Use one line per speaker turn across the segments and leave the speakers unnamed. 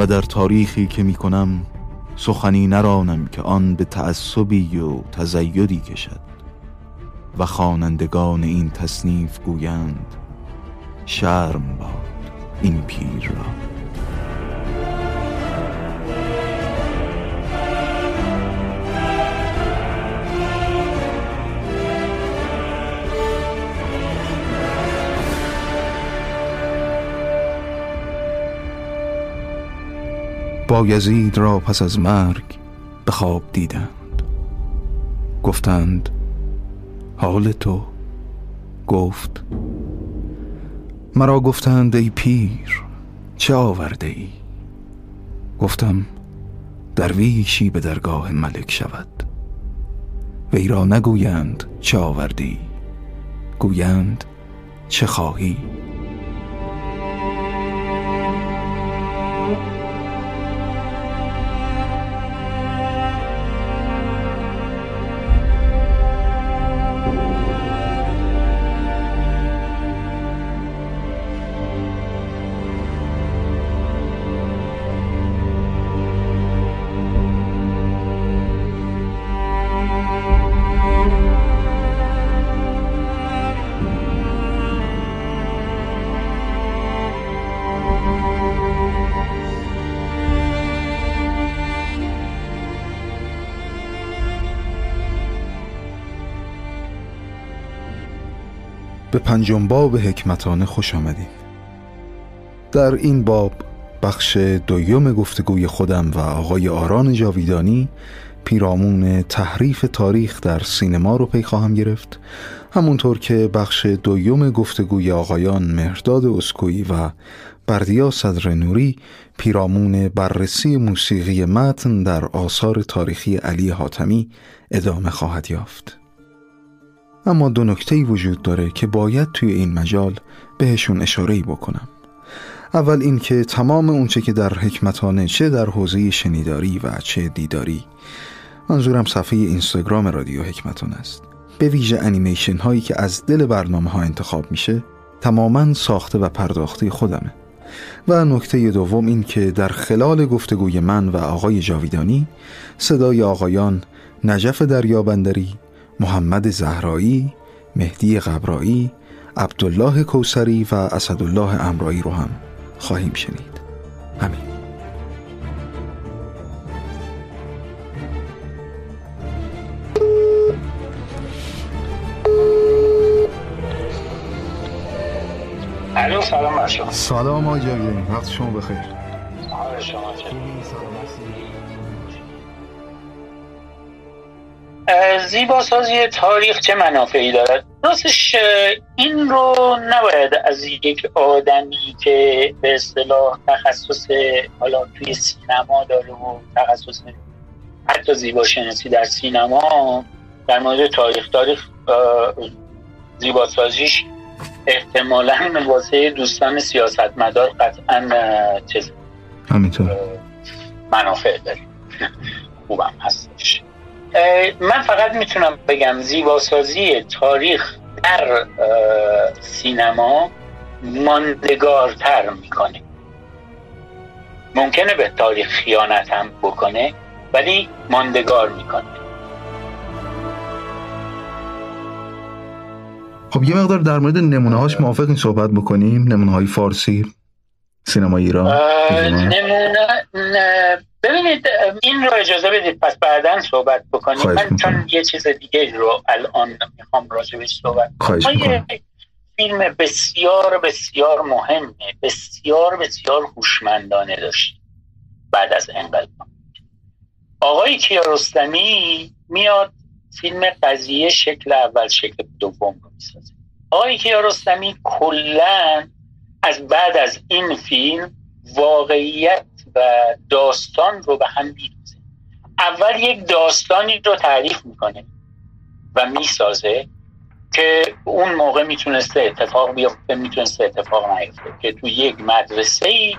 و در تاریخی که می کنم سخنی نرانم که آن به تعصبی و تزیدی کشد و خوانندگان این تصنیف گویند شرم باد این پیر را. بایزید را پس از مرگ به خواب دیدند. گفتند حال تو. گفت مرا گفتند ای پیر چه آورده ای؟ گفتم درویشی به درگاه ملک شود. وی را نگویند چه آوردی گویند چه خواهی. پنجم باب حکمتانه خوش آمدیم در این باب بخش دویم گفتگوی خودم و آقای آران جاویدانی پیرامون تحریف تاریخ در سینما رو پی خواهم گرفت. همونطور که بخش دویم گفتگوی آقایان مهرداد اسکویی و بردیا صدر نوری پیرامون بررسی موسیقی متن در آثار تاریخی علی حاتمی ادامه خواهد یافت. اما دو نکته وجود داره که باید توی این مجال بهشون اشاره بکنم. اول اینکه تمام اونچه که در حکمتانه چه در حوزه شنیداری و چه دیداری منظورم صفحه اینستاگرام رادیو حکمتانه است. به ویژه انیمیشن هایی که از دل برنامه ها انتخاب میشه تماما ساخته و پرداخته خودمه. و نکته دوم این که در خلال گفتگوی من و آقای جاویدانی صدای آقایان نجف دریابندری محمد زهرایی، مهدی قبرایی، عبدالله کوسری و اسدالله امرایی رو هم خواهیم شنید. همین.
سلام
سلام آقای وقت شما بخیر.
شما زیباسازی تاریخ چه منافعی دارد؟ راستش این رو نباید از یک آدمی که به اصطلاح تخصص حالا توی سینما داره و تخصص حتی زیباشناسی در سینما در مورد تاریخ تاریخ زیباسازیش احتمالا واسه دوستان سیاستمدار قطعا چیز
همینطور
منافع داریم خوبم هستش. من فقط می‌تونم بگم زیباسازی تاریخ در سینما ماندگارتر می‌کنه. ممکنه به تاریخ خیانت هم بکنه ولی ماندگار می‌کنه.
خب یه مقدار در مورد نمونه هاش موافقین صحبت بکنیم. نمونه های فارسی. سینما ایران؟
نمونه ببینید این رو اجازه بدید پس بعدا صحبت بکنیم. من چون یه چیز دیگه رو الان می‌خوام راجبش صحبت
کنم.
فیلم بسیار بسیار مهمه. بسیار بسیار هوشمندانه داشت بعد از انقلاب. آقای کیارستمی میاد فیلم قضیه شکل اول شکل دوم رو می‌سازه. آقای کیارستمی کلا از بعد از این فیلم واقعیت و داستان رو به هم میریزه. اول یک داستانی رو تعریف می‌کنه و می‌سازه که اون موقع می‌تونسته اتفاق بیفته می‌تونسته اتفاق نیفته که تو یک مدرسه ای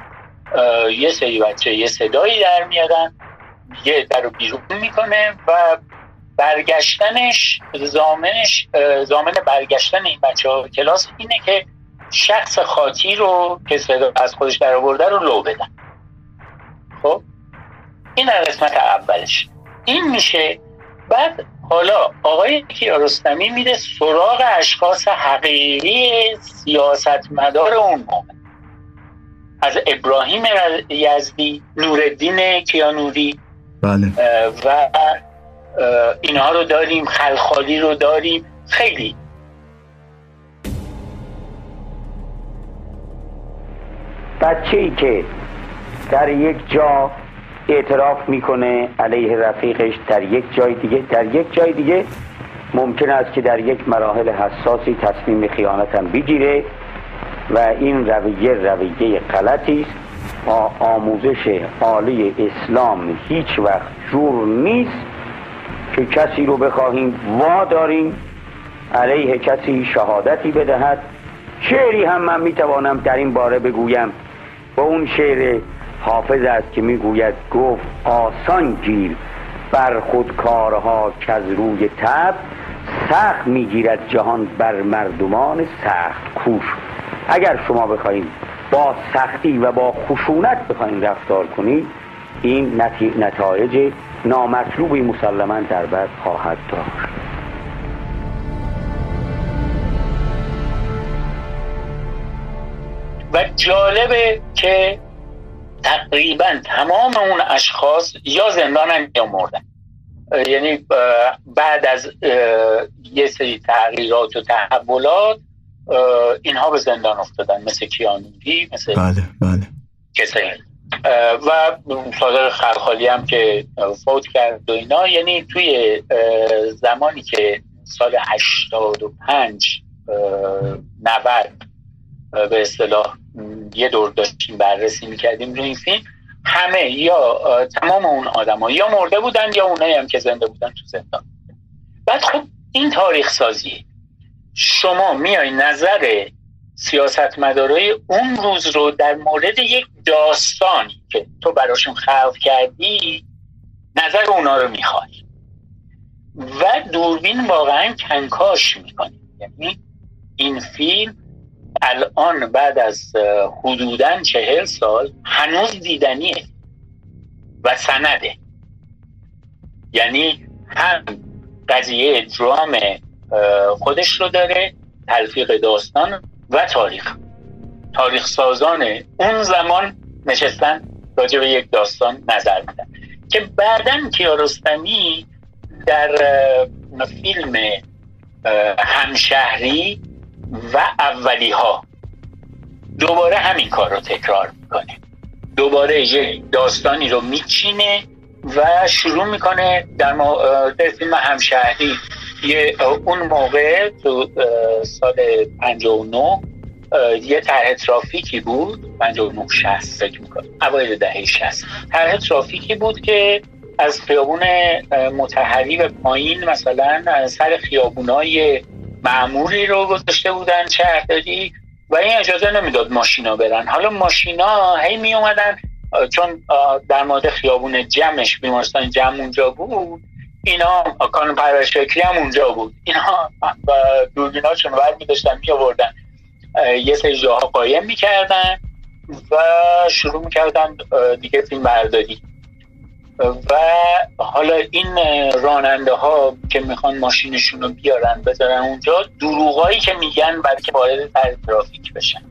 یه سری بچه یه صدایی در میادن یه در رو بیرون می‌کنه و برگشتنش زامنش زامن برگشتن این بچه ها کلاس اینه که شخص خاطی رو که صدا از خودش در آورده رو لو بدن. خب؟ این در قسمت اولش. این میشه. بعد حالا آقای کیارستمی میره سراغ اشخاص حقیقی سیاستمدار اون موقع. از ابراهیم یزدی نوردین کیانوری
بله.
و اینها رو داریم خلخالی رو داریم. خیلی
بچه ای که در یک جا اعتراف می‌کنه علیه رفیقش در یک جای دیگه در یک جای دیگه ممکن است که در یک مراحل حساسی تصمیم خیانت هم بگیره و این رویه رویه غلطی است. با آموزش عالی اسلام هیچ وقت جور نیست که کسی رو بخواهیم وا داریم علیه کسی شهادتی بدهد. شعری هم من می‌توانم در این باره بگویم. با اون شعر حافظ است که می‌گوید گفت آسان گیر بر خود کارها که از روی تب سخت می‌گیرد جهان بر مردمان سخت کوش. اگر شما بخواهید با سختی و با خشونت بخواهید رفتار کنید این نتایج نامطلوبی مسلما در بعد خواهد داشت.
و جالبه که تقریبا تمام اون اشخاص یا زندانن یا مردن. یعنی بعد از یه سری تغییرات و تحولات اینها به زندان افتادن. مثل کیانوری مثل
بله بله.
کسایی. و صادق خرخالی هم که فوت کرد و اینا. یعنی توی زمانی که سال 85 90 به اصطلاح یه دور داشتیم بررسی می‌کردیم روی این فیلم. همه یا تمام اون آدم یا مرده بودن یا اونایی هم که زنده بودن تو زندان. بعد خب این تاریخ سازیه شما میای نظر سیاست مدارای اون روز رو در مورد یک داستانی که تو براشون خلق کردی نظر اونا رو می‌خوای. و دوربین واقعا کنکاش می‌کنی. یعنی این فیلم الان بعد از حدودا چهل سال هنوز دیدنیه و سنده. یعنی هم قضیه درام خودش رو داره تلفیق داستان و تاریخ. تاریخ سازان اون زمان نشستن راجع به یک داستان نظر میدن. که بعدا کیارستمی در فیلم همشهری و اولی ها دوباره همین کار رو تکرار می‌کنه. دوباره یک داستانی رو میچینه و شروع می‌کنه در, در فیلم همشهری. یه اون موقع تو سال 59 یه طرح ترافیکی بود. 59 60 فکر اوایل دهه 60 طرح ترافیکی بود که از خیابون متحری به پایین مثلا سر خیابونای معمولی رو گذاشته بودن شهرداری و این اجازه نمی‌داد ماشینا برن. حالا ماشینا هی می اومدن چون در مورد خیابون جمعش بیمارستان جمع اونجا بود اینا کانون پرورش فکری هم اونجا بود. اینا دوربیناشون ور می داشتن می آوردن یه سری جاها قایم می‌کردن و شروع می‌کردن دیگه فیلم برداری. و حالا این راننده ها که می‌خوان ماشینشون رو بیارن بذارن اونجا دروغایی که میگن برای که وارد ترافیک بشن.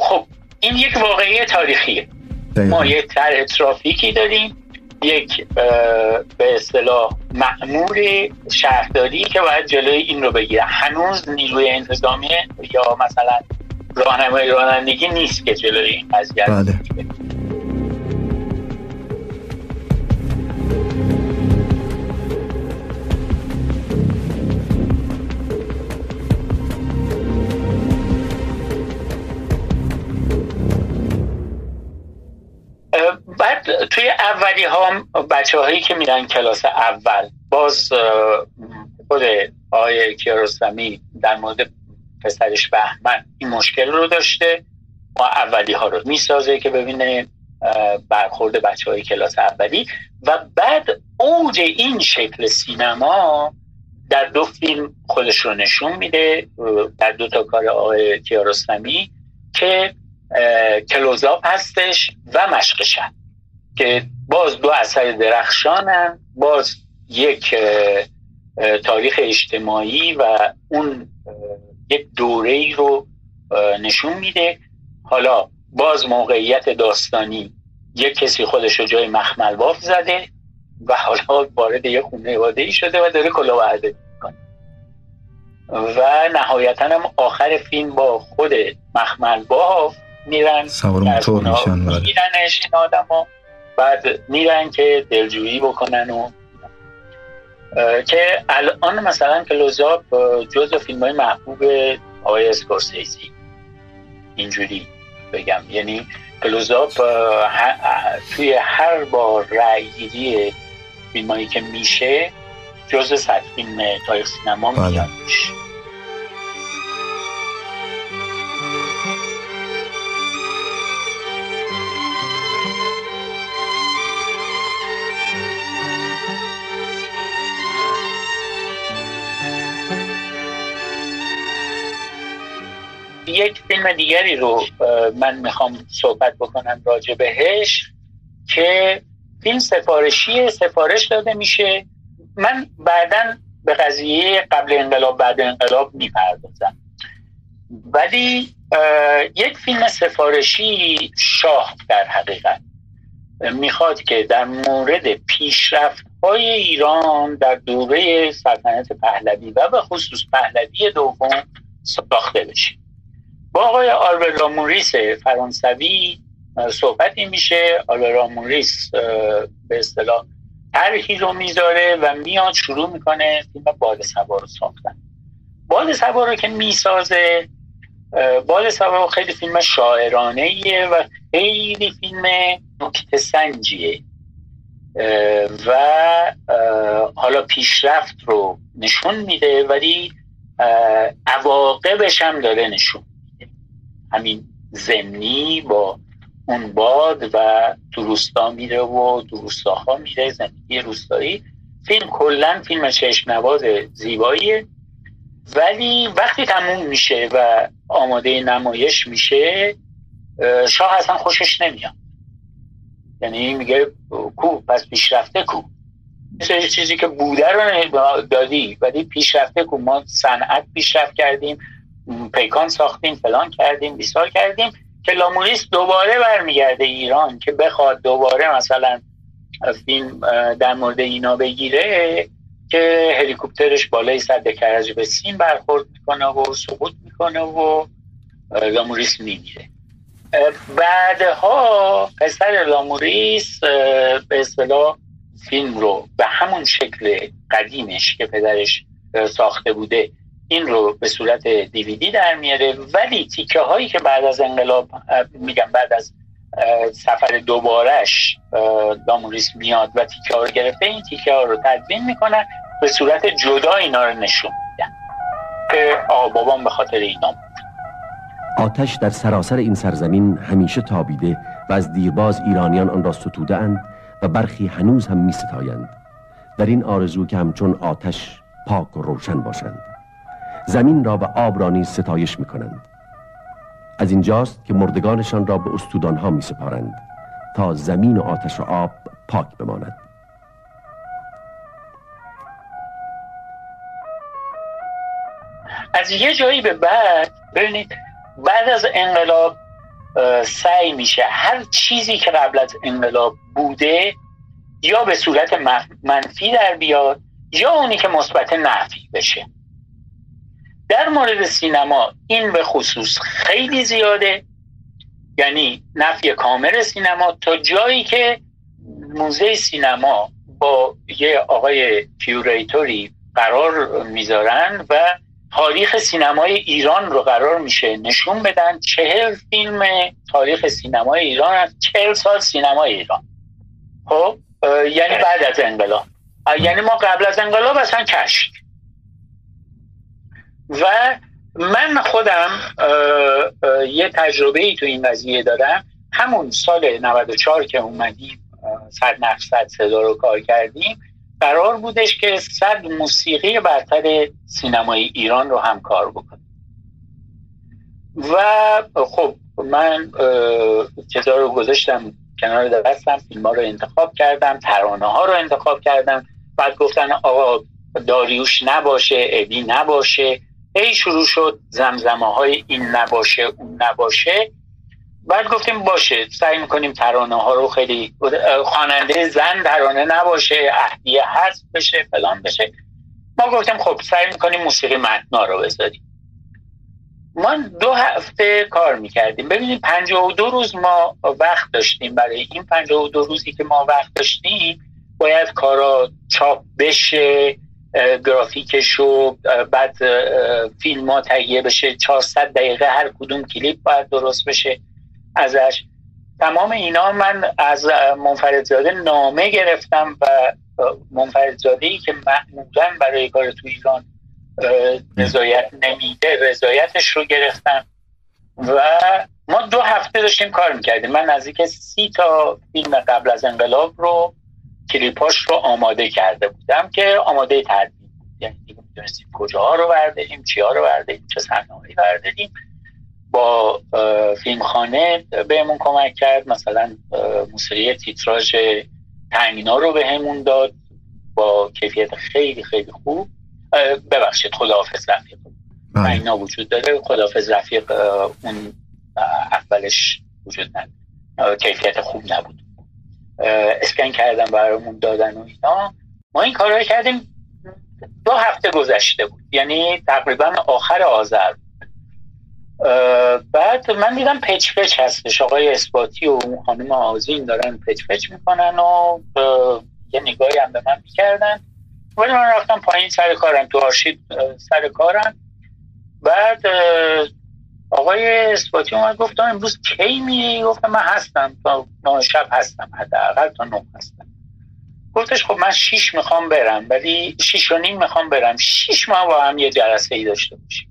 خب این یک واقعی تاریخیه. ما یک طرح ترافیکی داریم. یک به اصطلاح معمور شهرداری که باید جلوی این رو بگیره. هنوز نیروی انتظامی یا مثلا راهنمای رانندگی نیست که جلوی این قضیه بله. توی اولی ها بچه هایی که میرن کلاس اول باز خود آقای کیارستمی در مورد پسرش بهمن این مشکل رو داشته. ما اولی ها رو می‌سازه که ببینه برخورد بچه های کلاس اولی. و بعد اوج این شکل سینما در دو فیلم خودش رو نشون میده در دو تا کار آقای کیارستمی که کلوزاپ هستش و مشق که باز دو اثر درخشانن باز یک تاریخ اجتماعی و اون یک دوره ای رو نشون میده. حالا باز موقعیت داستانی یک کسی خودش رو جای مخمل باف زده و حالا وارد یه خونه واده ای شده و داره کلاهبرداری می‌کنه. و نهایتا هم آخر فیلم با خود مخمل باف میرن
سوار موتور میشن
بله. میرنش این آدم ها بعد میرن که دلجویی بکنن و که الان مثلا کلوزاپ جز فیلم های محبوب آقای اسکورسیزی. اینجوری بگم. یعنی کلوزاپ توی هر بار رأی گیری فیلم که میشه جز صد فیلم تاریخ سینما بله. میاد یک فیلم دیگری رو من می‌خوام صحبت بکنم راجع بهش که فیلم سفارشی سفارش داده میشه. من بعدا به قضیه قبل انقلاب بعد انقلاب می‌پردازم. ولی یک فیلم سفارشی شاه در حقیقت می‌خواد که در مورد پیشرفت های ایران در دوره سلطنت پهلوی و به خصوص پهلوی دوم ساخته بشه. با آقای آلبرت موریس فرانسوی صحبتی میشه. آلبرت موریس به اصطلاح طرحی رو می‌ذاره و میاد شروع می‌کنه فیلم باد سوار رو ساختن. باد سوار رو که می‌سازه باد سوار خیلی فیلم شاعرانه ایه و خیلی فیلم نکته سنجیه. و حالا پیشرفت رو نشون میده ولی عواقبش هم داره نشون همین زمینی با اون باد و تو روستا میره و تو روستاها میره زندگی روستایی. فیلم کلا فیلم چشم نواز زیباییه. ولی وقتی تموم میشه و آماده نمایش میشه شاه اصلا خوشش نمیاد. یعنی میگه کو پس پیشرفته کو مثل چیزی که بوده رو دادی ولی پیشرفته کو ما صنعت پیشرفت کردیم. پیکان ساختیم فلان کردیم بیسار کردیم که لاموریس دوباره برمیگرده ایران که بخواد دوباره مثلا فیلم در مورد اینا بگیره که هلیکوپترش بالای صد کرج به سیم برخورد می‌کنه و سقوط می‌کنه و لاموریس می‌گیره بعدها پسر لاموریس به اصطلاح فیلم رو به همون شکل قدیمش که پدرش ساخته بوده این رو به صورت دیویدی در میاره. ولی تیکه هایی که بعد از انقلاب میگم بعد از سفر دوبارش داموریس میاد و تیکه ها رو گرفته این تیکه ها رو تدوین می‌کنن به صورت جدا اینا رو نشون میدن که آقا بابام به خاطر اینا
آتش در سراسر این سرزمین همیشه تابیده و از دیرباز ایرانیان آن را ستوده اند و برخی هنوز هم می ستایند در این آرزو که همچون آتش پاک و روشن باشند. زمین را و آب را نیز ستایش می کنند از اینجاست که مردگانشان را به استودانها می سپارند تا زمین و آتش و آب پاک بماند.
از یه جایی به بعد ببینید بعد از انقلاب سعی میشه هر چیزی که قبل از انقلاب بوده یا به صورت منفی در بیاد یا اونی که مثبت نفی بشه. در مورد سینما این به خصوص خیلی زیاده. یعنی نفی کامل سینما تا جایی که موزه سینما با یه آقای کیوریتوری قرار می‌ذارن و تاریخ سینمای ایران رو قرار میشه نشون بدن. چهل فیلم تاریخ سینمای ایران از چهل سال سینمای ایران. خب؟ یعنی بعد از انقلاب. یعنی ما قبل از انقلاب اصلا کشت و من خودم یه تجربه ای تو این قضیه دارم همون سال 94 که اومدیم صد نقش صد صدا رو کار کردیم قرار بودش که صد موسیقی برتر سینمای ایران رو هم کار بکنیم. و خب من چیزا رو گذاشتم کنار دستم فیلم ها رو انتخاب کردم ترانه ها رو انتخاب کردم. بعد گفتن آقا داریوش نباشه ابی نباشه. ای شروع شد زمزمه های این نباشه اون نباشه. بعد گفتیم باشه سعی می‌کنیم ترانه ها رو خیلی خواننده زن ترانه نباشه اهدیه هست بشه فلان بشه. ما گفتیم خب سعی می‌کنیم موسیقی متنا رو بذاریم. ما دو هفته کار می‌کردیم. ببینید دو روز ما وقت داشتیم. برای این دو روزی که ما وقت داشتیم باید کارا چاپ بشه. گرافیکش و بعد فیلم ها تهیه بشه. 400 دقیقه هر کدوم کلیپ باید درست بشه ازش. تمام اینا من از منفردزاده نامه گرفتم و منفردزاده ای که معمولا برای کار تو ایران رضایت نمیده رضایتش رو گرفتم. و ما دو هفته داشتیم کار می‌کردیم. من نزدیک سی تا فیلم قبل از انقلاب رو کلیپاش رو آماده کرده بودم که آماده تدوین یعنی دیگه می‌دونستیم کجاها رو برداریم چیا رو برداریم چه صحنه‌هایی برداریم. با فیلمخانه بهمون کمک کرد. مثلا موسیقی تیتراژ تنگینا رو بهمون داد با کیفیت خیلی خیلی خوب. ببخشید خداحافظ رفیق. بله. تنگینا وجود داره. خداحافظ رفیق اون اولش وجود نداره. کیفیت خوب نبود. اسکن کردن برامون دادن و اینا. ما این کار کردیم. دو هفته گذشته بود. یعنی تقریبا آخر آذر بعد من دیدم پچ پچ هستش. آقای اثباتی و خانم آزین دارن پچ پچ می‌کنن و یه نگاهی هم به من می‌کردن. ولی من رفتم پایین سر کارم. تو آرشید سر کارم. بعد آقای اثباتی اومد گفت امروز کی میری گفتم من هستم. تا شب هستم. حداقل تا نه هستم. گفتش خب من شیش می‌خوام برم ولی شیش و نیم می‌خوام برم. شیش ماه با هم یه جلسه ای داشته باشیم.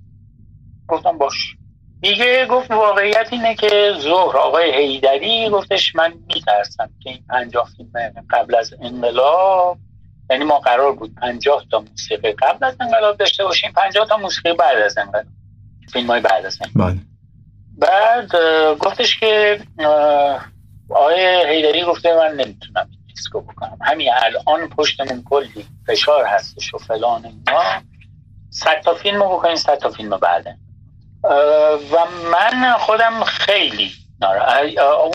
گفتم باش. دیگه گفت واقعیت اینه که ظهر آقای هیدری گفتش من میترسم که این پنجاه فیلم قبل از انقلاب یعنی ما قرار بود پنجاه تا موسیقی قبل از انقلاب داشته باشیم پنجاه تا موسیقی بعد از انقلاب. فیلم های بعد از بله. بعد گفتش که آقای هیدری گفته من نمی‌تونم دیسکو بکنم. همین الان پشتمون کلی فشار هستش و فلان اینا. صد تا فیلم رو بکنیم صد تا فیلم بعده و من خودم خیلی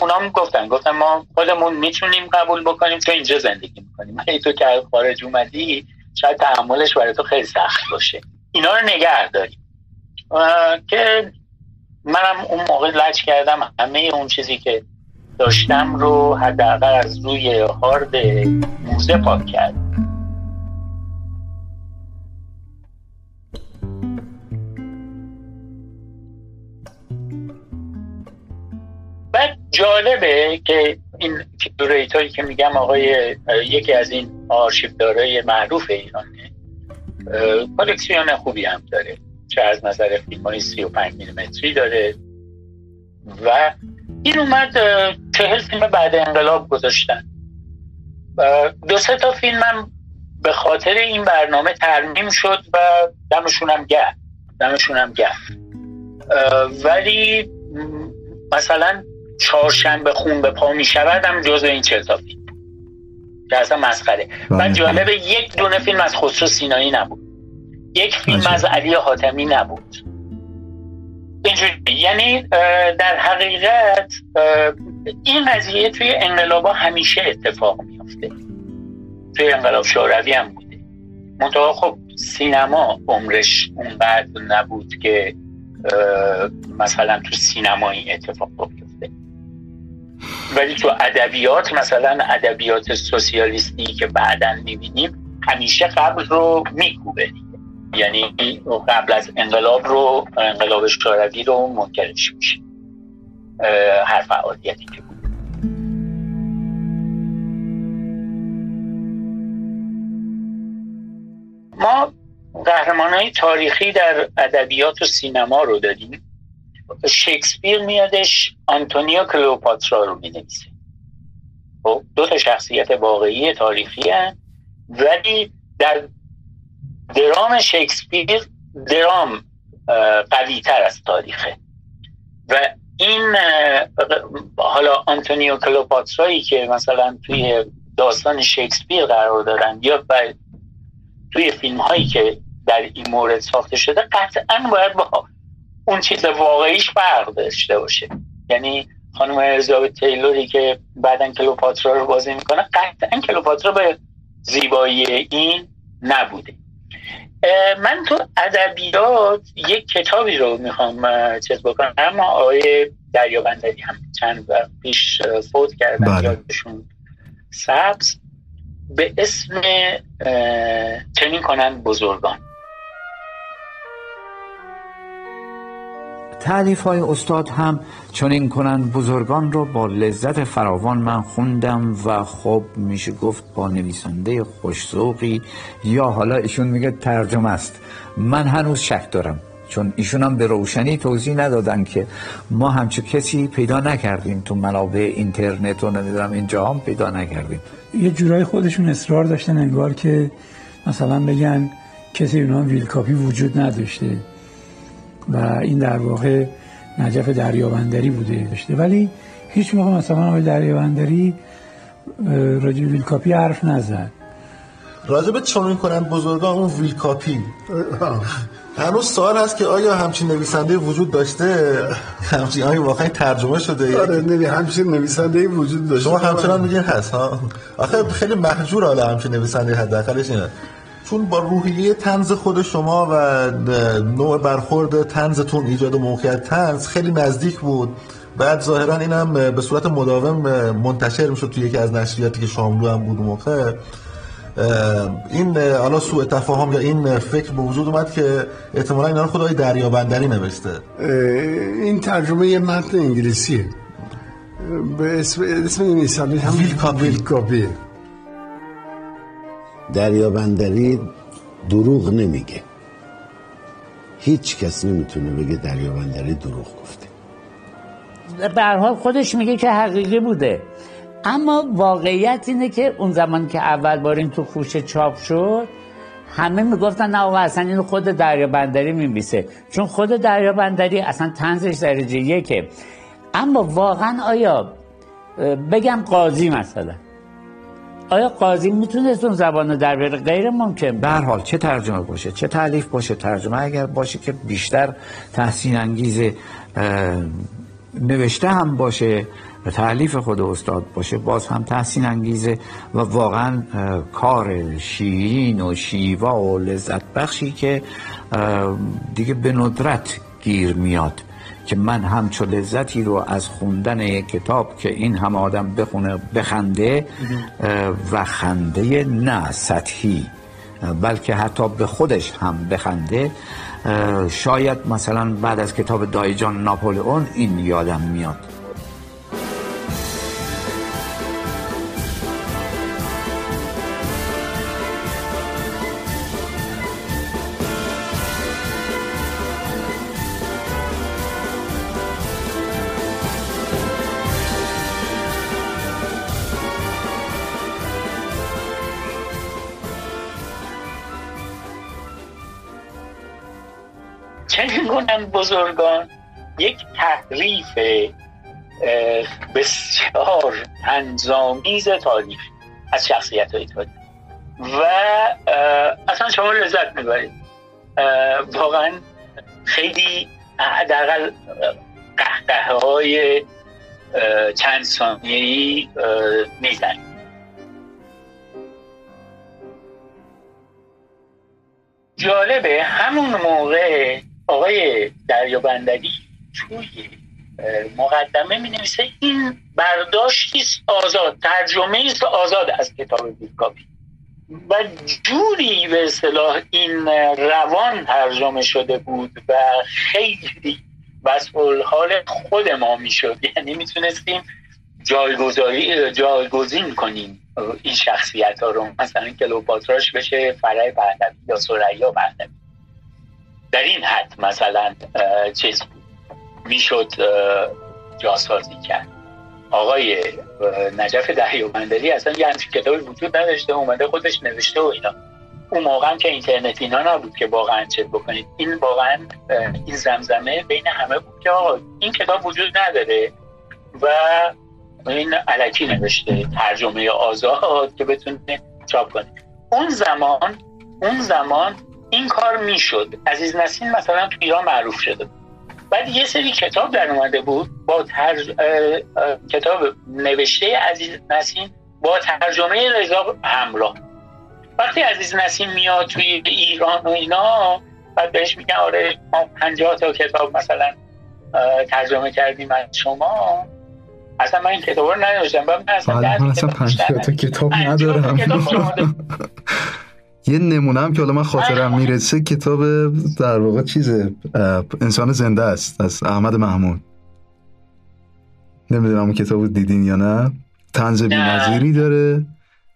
اونا گفتن. گفتن ما خودمون می‌تونیم قبول بکنیم که اینجا زندگی می‌کنیم. اگه تو که خارج اومدی شاید تحملش برای تو خیلی سخت باشه. اینا رو نگه داریم که منم اون موقع لج کردم. همه اون چیزی که داشتم رو حداقل از روی هارد موزه پاک کردم. بعد جالبه که این هایی که میگم آقای یکی از این آرشیفدارای معروف ایرانه کلکسیون خوبی هم داره. چه از نظر فیلم های 35 میلیمتری داره. و این اومد چهل فیلم بعد انقلاب گذاشتن. دو سه تا فیلمم به خاطر این برنامه ترمیم شد و دمشونم گه دمشونم گه ولی مثلا چهارشنبه خون به پا می شود هم جزو این چهل تا فیلم. که اصلا مسخره. و بله. جالبه یک دونه فیلم از خسرو سینایی نبود. یک فیلم از علی حاتمی نبود. اینجوری. یعنی در حقیقت این قضیه توی انقلابا همیشه اتفاق میافته. توی انقلاب شوروی هم بوده. منطقه خب سینما عمرش اونقدر نبود که مثلا تو سینما این اتفاق بیفته. ولی تو ادبیات مثلا ادبیات سوسیالیستی که بعدا می‌بینیم همیشه قبل رو میکوبه. یعنی قبل از انقلاب رو انقلاب شوروی رو منکرش میشه هر فعالیتی که بود. ما قهرمان های تاریخی در ادبیات و سینما رو داریم. شکسپیر میادش آنتونیو کلوپاترا رو می نویسه خب، دو تا شخصیت واقعی تاریخی هن ولی در درام شکسپیر درام قوی تر از تاریخه. و این حالا آنتونیو کلوپاترایی که مثلا توی داستان شکسپیر قرار دارن یا توی فیلم هایی که در این مورد ساخته شده قطعا باید با اون چیز واقعیش فرق داشته باشه. یعنی خانم الیزابت تیلوری که بعدا کلوپاترا رو بازی می‌کنه قطعا کلوپاترا به زیبایی این نبوده. من تو ادبیات یک کتابی رو می‌خوام چیز بکنم. اما آقای دریابندری هم چند وقت پیش فوت کردن بله. یادشون سبز. به اسم چنین کنند بزرگان.
تعلیف های استاد هم چنین کنند. بزرگان رو با لذت فراوان من خوندم و خب میشه گفت با نویسنده خوشزوقی یا حالا ایشون میگه ترجمه است. من هنوز شک دارم چون ایشون هم به روشنی توضیح ندادن که ما همچه کسی پیدا نکردیم تو منابع اینترنت و نمی‌دونم اینجا هم پیدا نکردیم.
یه جورای خودشون اصرار داشتن انگار که مثلا بگن کسی اونا ویل کاپی وجود نداشته. و این در واقع نجف دریابندری بوده داشته. ولی هیچ موقع مثلا آقای دریابندری راجع ویل کاپی حرف نزد.
راجع به چون کنند بزرگان اون ویل کاپی هنوز سوال هست که آیا همچین نویسنده وجود داشته؟ همچین آیا واقعا ترجمه شده
آره نمی همچین نویسنده وجود داشته.
شما همچنان میگین هست ها؟ آخه خیلی محجور حالا همچین نویسنده حداقلش اینه. چون با روحیه تنز خود شما و نوع برخورد تنزتون ایجاد موقعیت تنز خیلی نزدیک بود. بعد ظاهرا اینم به صورت مداوم منتشر می‌شد توی یکی از نشریاتی که شاملو هم بود موقع. این حالا سوء تفاهم یا این فکر به وجود اومد که احتمالا اینا رو خدای دریابندری نوشته.
این ترجمه یه متن انگلیسیه. به اسم اسم نویسنده هم ویلکاپی
دریابندری دروغ نمیگه. هیچ کس نمی‌تونه بگه دریابندری دروغ گفته.
به خودش میگه که حقیقی بوده. اما واقعیت اینه که اون زمان که اول بار این تو خوشه چاپ شد همه می‌گفتن نه آقا اصلا اینو خود دریا بندری میبیسه چون خود دریا بندری اصلا تنزش درجه یکه. اما واقعا آیا بگم قاضی مثلا. آیا قاضی می‌تونست اون زبان در بیاره؟ غیر ممکن به حال چه ترجمه باشه چه تعلیف باشه ترجمه اگر باشه که بیشتر تحسین انگیز نوشته هم باشه و تعلیف خود استاد باشه باز هم تحسین انگیزه و واقعا کار شیرین و شیوا و لذت بخشی که دیگه به ندرت گیر میاد. که من همچو لذتی رو از خوندن یک کتاب که این هم آدم بخونه بخنده و خنده نه سطحی بلکه حتی به خودش هم بخنده. شاید مثلا بعد از کتاب دایجان ناپولئون این یادم میاد.
بزرگان یک تحریف بسیار تنظامیز تاریخ از شخصیت های تاریخ. و اصلا شما لذت می‌برید. واقعا خیلی حداقل قهقه های چند ثانیه‌ای میزن جالبه همون موقع آقای دریابندری توی مقدمه می نویسه این برداشتی آزاد ترجمه است آزاد از کتاب بیرکاپی و جوری به اصطلاح این روان ترجمه شده بود و خیلی وصف حال خود ما می‌شد. یعنی می‌تونستیم جایگذاری جایگزین کنیم این شخصیت ها رو. مثلا کلوپاتراش بشه فرای پهلوی یا سریا پهلوی در این حد مثلا چیز می‌شد جاسازی کرد. آقای نجف دهیومندری اصلا یه همچین کتابی وجود نداشته اومده خودش نوشته و اینا. اون موقع که اینترنت اینا نبود که واقعا چه بکنید. این واقعا این زمزمه بین همه بود که آقا این کتاب وجود نداره و این علکی نوشته ترجمه آزاد که بتونه چاپ کنه اون زمان اون زمان این کار می‌شد. عزیز نسیم مثلا تو ایران معروف شده. بعد یه سری کتاب در اومده بود با ترج... کتاب نوشته عزیز نسیم با ترجمه رضا همراه. وقتی عزیز نسیم میاد توی ایران و اینا بعد بهش میگن آره ما پنجاه تا کتاب مثلا ترجمه کردیم از شما. اصلا من این کتاب رو ننوشتم من
اصلا اصلا پنجاه تا کتاب ندارم. یه نمونه هم که حالا من خاطرم می‌رسه کتاب در واقع چیزه انسان زنده است از احمد محمود. نمی‌دونم اون کتاب دیدین یا نه. تنز بی‌نظیری داره.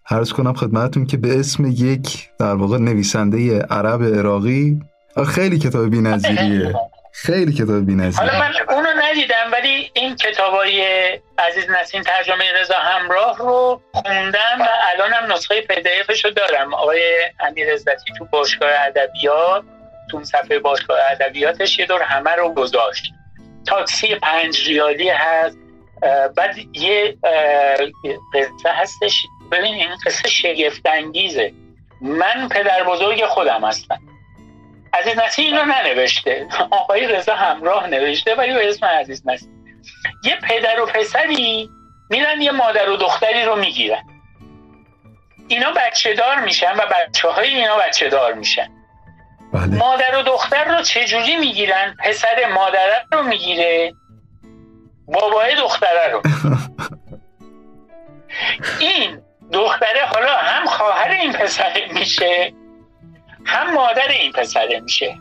عرض کنم خدمتتون که به اسم یک در واقع نویسنده عرب عراقی. خیلی کتاب بی‌نظیریه. خیلی کتاب بی‌نظیره
حالا من اونو ندیدم ولی این کتابای عزیز نسیم ترجمه رضا همراه رو خوندم و الانم نسخه پی رو دارم. آقای امیر عزتی تو باشگاه ادبیات تو صفحه باشگاه ادبیاتش یه دور همه رو گذاشت. تاکسی پنج ریالی هست. بعد یه قصه هستش. ببین این قصه شگفت انگیزه من پدر بزرگ خودم هستم. عزیز نسیم رو ننوشته. آقای رضا همراه نوشته ولی به اسم عزیز نسیم یه پدر و پسری میرن یه مادر و دختری رو می‌گیرن. اینا بچه دار میشن و بچه های اینا بچه دار میشن. بله. مادر و دختر رو چجوری می‌گیرن؟ پسر مادر رو می‌گیره؟ بابای دختره رو. این دختره حالا هم خواهر این پسره میشه. هم مادر این پسره میشه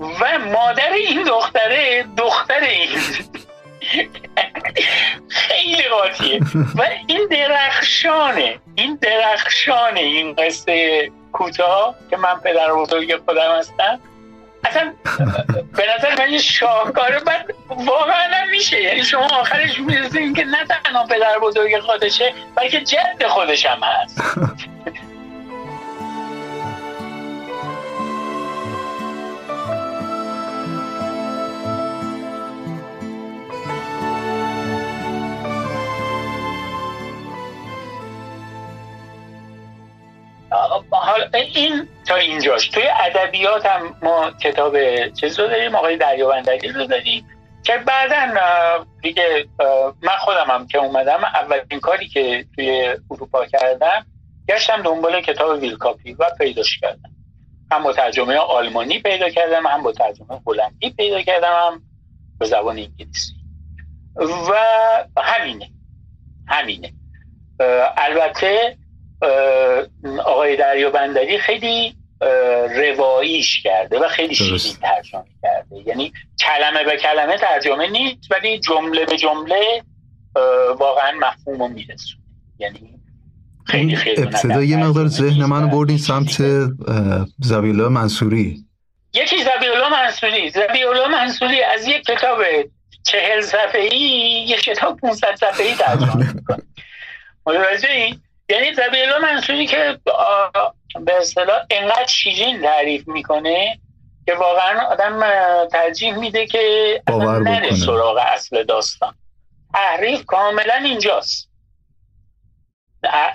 و مادر این دختره دختر این. خیلی قاطیه. و این درخشانه. این درخشانه این قصه کوتاه که من پدر بزرگ خودم هستم. اصلا به نظر من یه شاهکاره بعد واقعا میشه یعنی شما آخرش می‌رسید که نه تنها پدر بزرگ خودشه بلکه جد خودش هم هست. حالا این تا اینجاش توی ادبیات هم ما کتاب چیز رو داریم آقای دریابندری رو داریم که بعدا دیگه من خودم هم که اومدم اولین کاری که توی اروپا کردم گشتم دنبال کتاب ویلکاپی و پیداش کردم. هم با ترجمه آلمانی پیدا کردم هم با ترجمه هلندی پیدا کردم هم به زبان انگلیسی. و همینه. همینه. البته آقای دریا بندری خیلی رواییش کرده و خیلی شیرین ترجمه کرده. یعنی کلمه به کلمه ترجمه نیست ولی جمله به جمله واقعا مفهوم رو میرسونه. یعنی خیلی خیلی
ابتدا یه مقدار ذهن من بردین سمت زبیلا منصوری.
یکی زبیلا منصوری. زبیلا منصوری از یک کتاب چهل صفحه‌ای یک کتاب 500 صفحه‌ای ترجمه می‌کنه. متوجه یعنی زبیلا منصوری که به اصطلاح انقدر شیرین تعریف می‌کنه که واقعا آدم ترجیح میده که نره سراغ اصل داستان. تحریف کاملا اینجاست.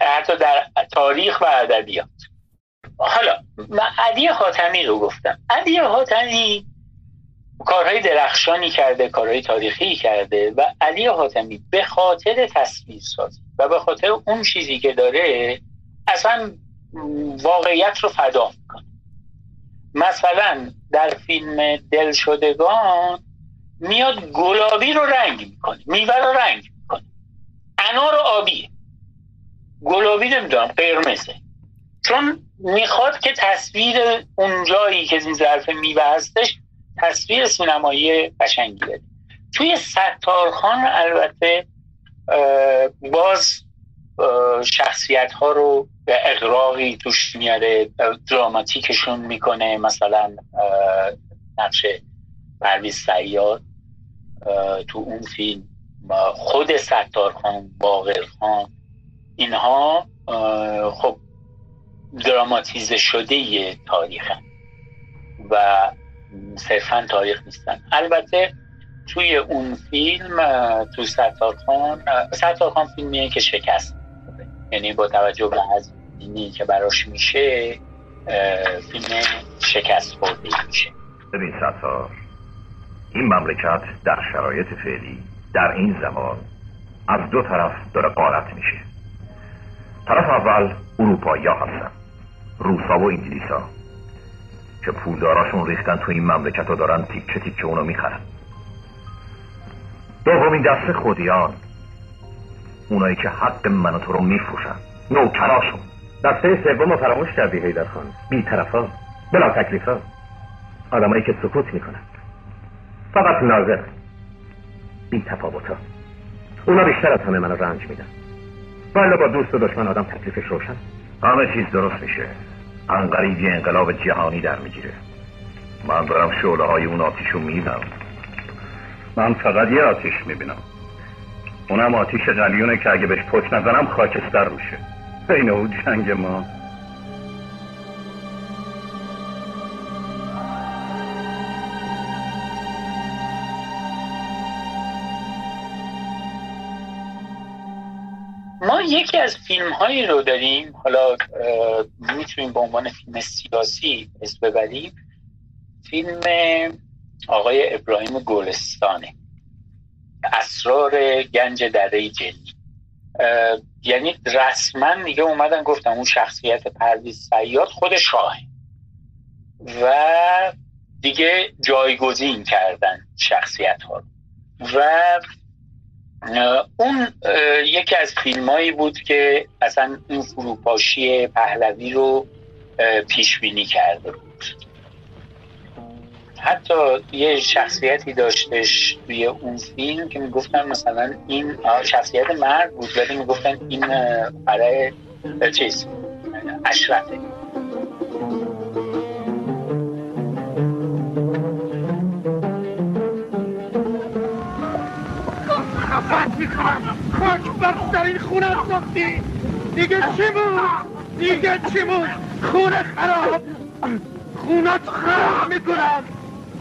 حتی در تاریخ و ادبیات. حالا من علی حاتمی رو گفتم. علی حاتمی کارهای درخشانی کرده کارهای تاریخی کرده و علی حاتمی به خاطر تصویر سازی و به خاطر اون چیزی که داره اصلا واقعیت رو فدا می‌کنه. مثلا در فیلم دلشدگان میاد گلابی رو رنگ می‌کنه میوه رو رنگ می‌کنه. انار آبیه. گلابی نمی‌دونم قرمزه. چون می‌خواد که تصویر اون جایی که این ظرف میوه هستش تصویر سینمایی قشنگی توی ستارخان البته باز شخصیت ها رو به اقراقی توش میاره دراماتیکشون می‌کنه مثلا نقش پرویز سیاد تو اون فیلم خود ستار خان باقر خان اینها خب دراماتیزه شده تاریخ و صرفا تاریخ نیستن. البته توی اون فیلم تو ستار خان ستار خان فیلمیه که شکست یعنی با توجه به هزینی که براش میشه فیلم شکست خورده میشه.
ببین ستار این مملکت در شرایط فعلی در این زمان از دو طرف داره قارت میشه. طرف اول اروپایی ها هستن. روسا و انگلیسا که پولداراشون ریختن تو این مملکت و دارن تیکه تیکه اونو می‌خرن. دومین دست خودیان اونایی که حق من و تو رو میفروشن. نوکراشون.
دسته سوم فراموش کردی هیدر خان. بی طرفا بلا تکلیفا آدمایی که سکوت می‌کنن. فقط ناظر. بی تفاوتا اونا بیشتر از همه منو رنج میدن. ولی با دوست و دشمن آدم تکلیفش روشن.
همه چیز درست میشه. انقریب یه انقلاب جهانی در می‌گیره. من دارم شعله های اون آتیشو میدم
من فقط یه آتیش می‌بینم. اونم آتیش قلیونه که اگه بهش پک نزنم خاکستر روشه بین او جنگ ما.
ما یکی از فیلم هایی رو داریم حالا می‌تونیم به عنوان فیلم سیاسی اسم ببریم. فیلم آقای ابراهیم گلستانه. اسرار گنج دره جنی یعنی رسما دیگه اومدن گفتم اون شخصیت پرویز سیاد خود شاهه. و دیگه جایگزین کردن شخصیت ها و اون یکی از فیلمایی بود که اصلا این فروپاشی پهلوی رو پیش بینی کرده بود. حتی یه شخصیتی داشتش توی اون فیلم که می‌گفتن مثلا این شخصیت مرد بود ولی می‌گفتن این برای چیز اشرفه.
خفت می‌کنم. خاک بر سر این خونه ساختی دیگه چی بود؟ دیگه چی بود؟ خونه خراب. خونت خراب می‌کنم.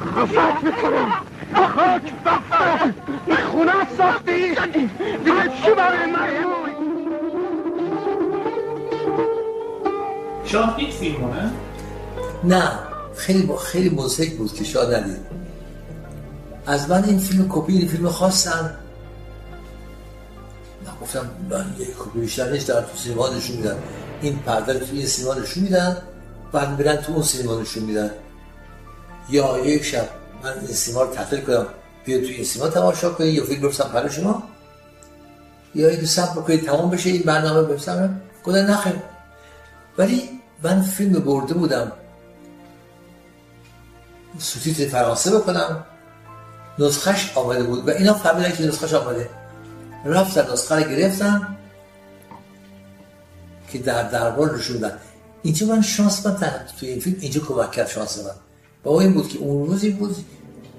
خفت می‌کنم. خاک بر این خونه ساختی دیگه چی برای من
شاه دید فیلمو نه؟
نه خیلی با خیلی موزهک بود که شاه ندید. از من این فیلم کپی این فیلم خواستم من گفتم من یک کپی بیشتر نیست در تو سینما نشون میدن. این پرده رو توی این سینما نشون میدن بعد میرن تو اون سینما نشون میدن. یا یک شب من این سینما رو تعطیل کنم بیا توی این سینما تماشا کنی یا فیلم بفرستم برای شما. یا این سب بکنید تمام بشه این برنامه بفرستم. گفتن نخیر ولی من فیلم برده بودم. سوتیت فرانسه بکنم. نسخش آمده بود و اینا فهمیدن که نسخش آمده. رفتن نسخه رو گرفتن که در دربار نشون دادن اینجا من شانس من توی این فیلم اینجا کمک کرد شانس من با این بود که اون روزی بود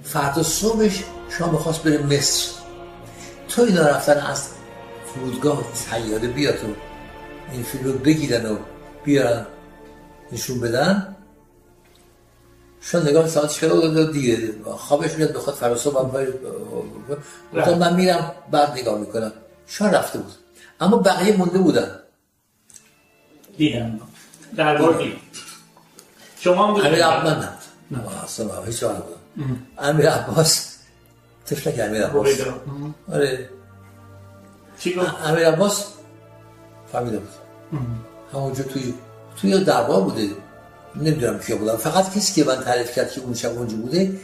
فردا صبحش شما می‌خواست بره مصر. تو اینا رفتن از فرودگاه تیاره بیاد و این فیلم رو بگیرن و بیارن نشون بدن. شما نگاه ساعتش کرده دیگه خوابش میاد بخواد فراسو من گفتم من میرم بعد نگاه می‌کنم. شاه رفته بود. اما بقیه مونده بودن.
دیدم. در بار شما هم
امیر عباس نه. نه اصلا هیچ وقت بودم امیر عباس. تفله که امیر عباس. آره.
چی گفت؟
امیر عباس فهمیده بود. همونجا توی توی دربار بوده. نمی‌دونم کیا بودم فقط کسی که من تعریف کرد که اون شب اونجا بوده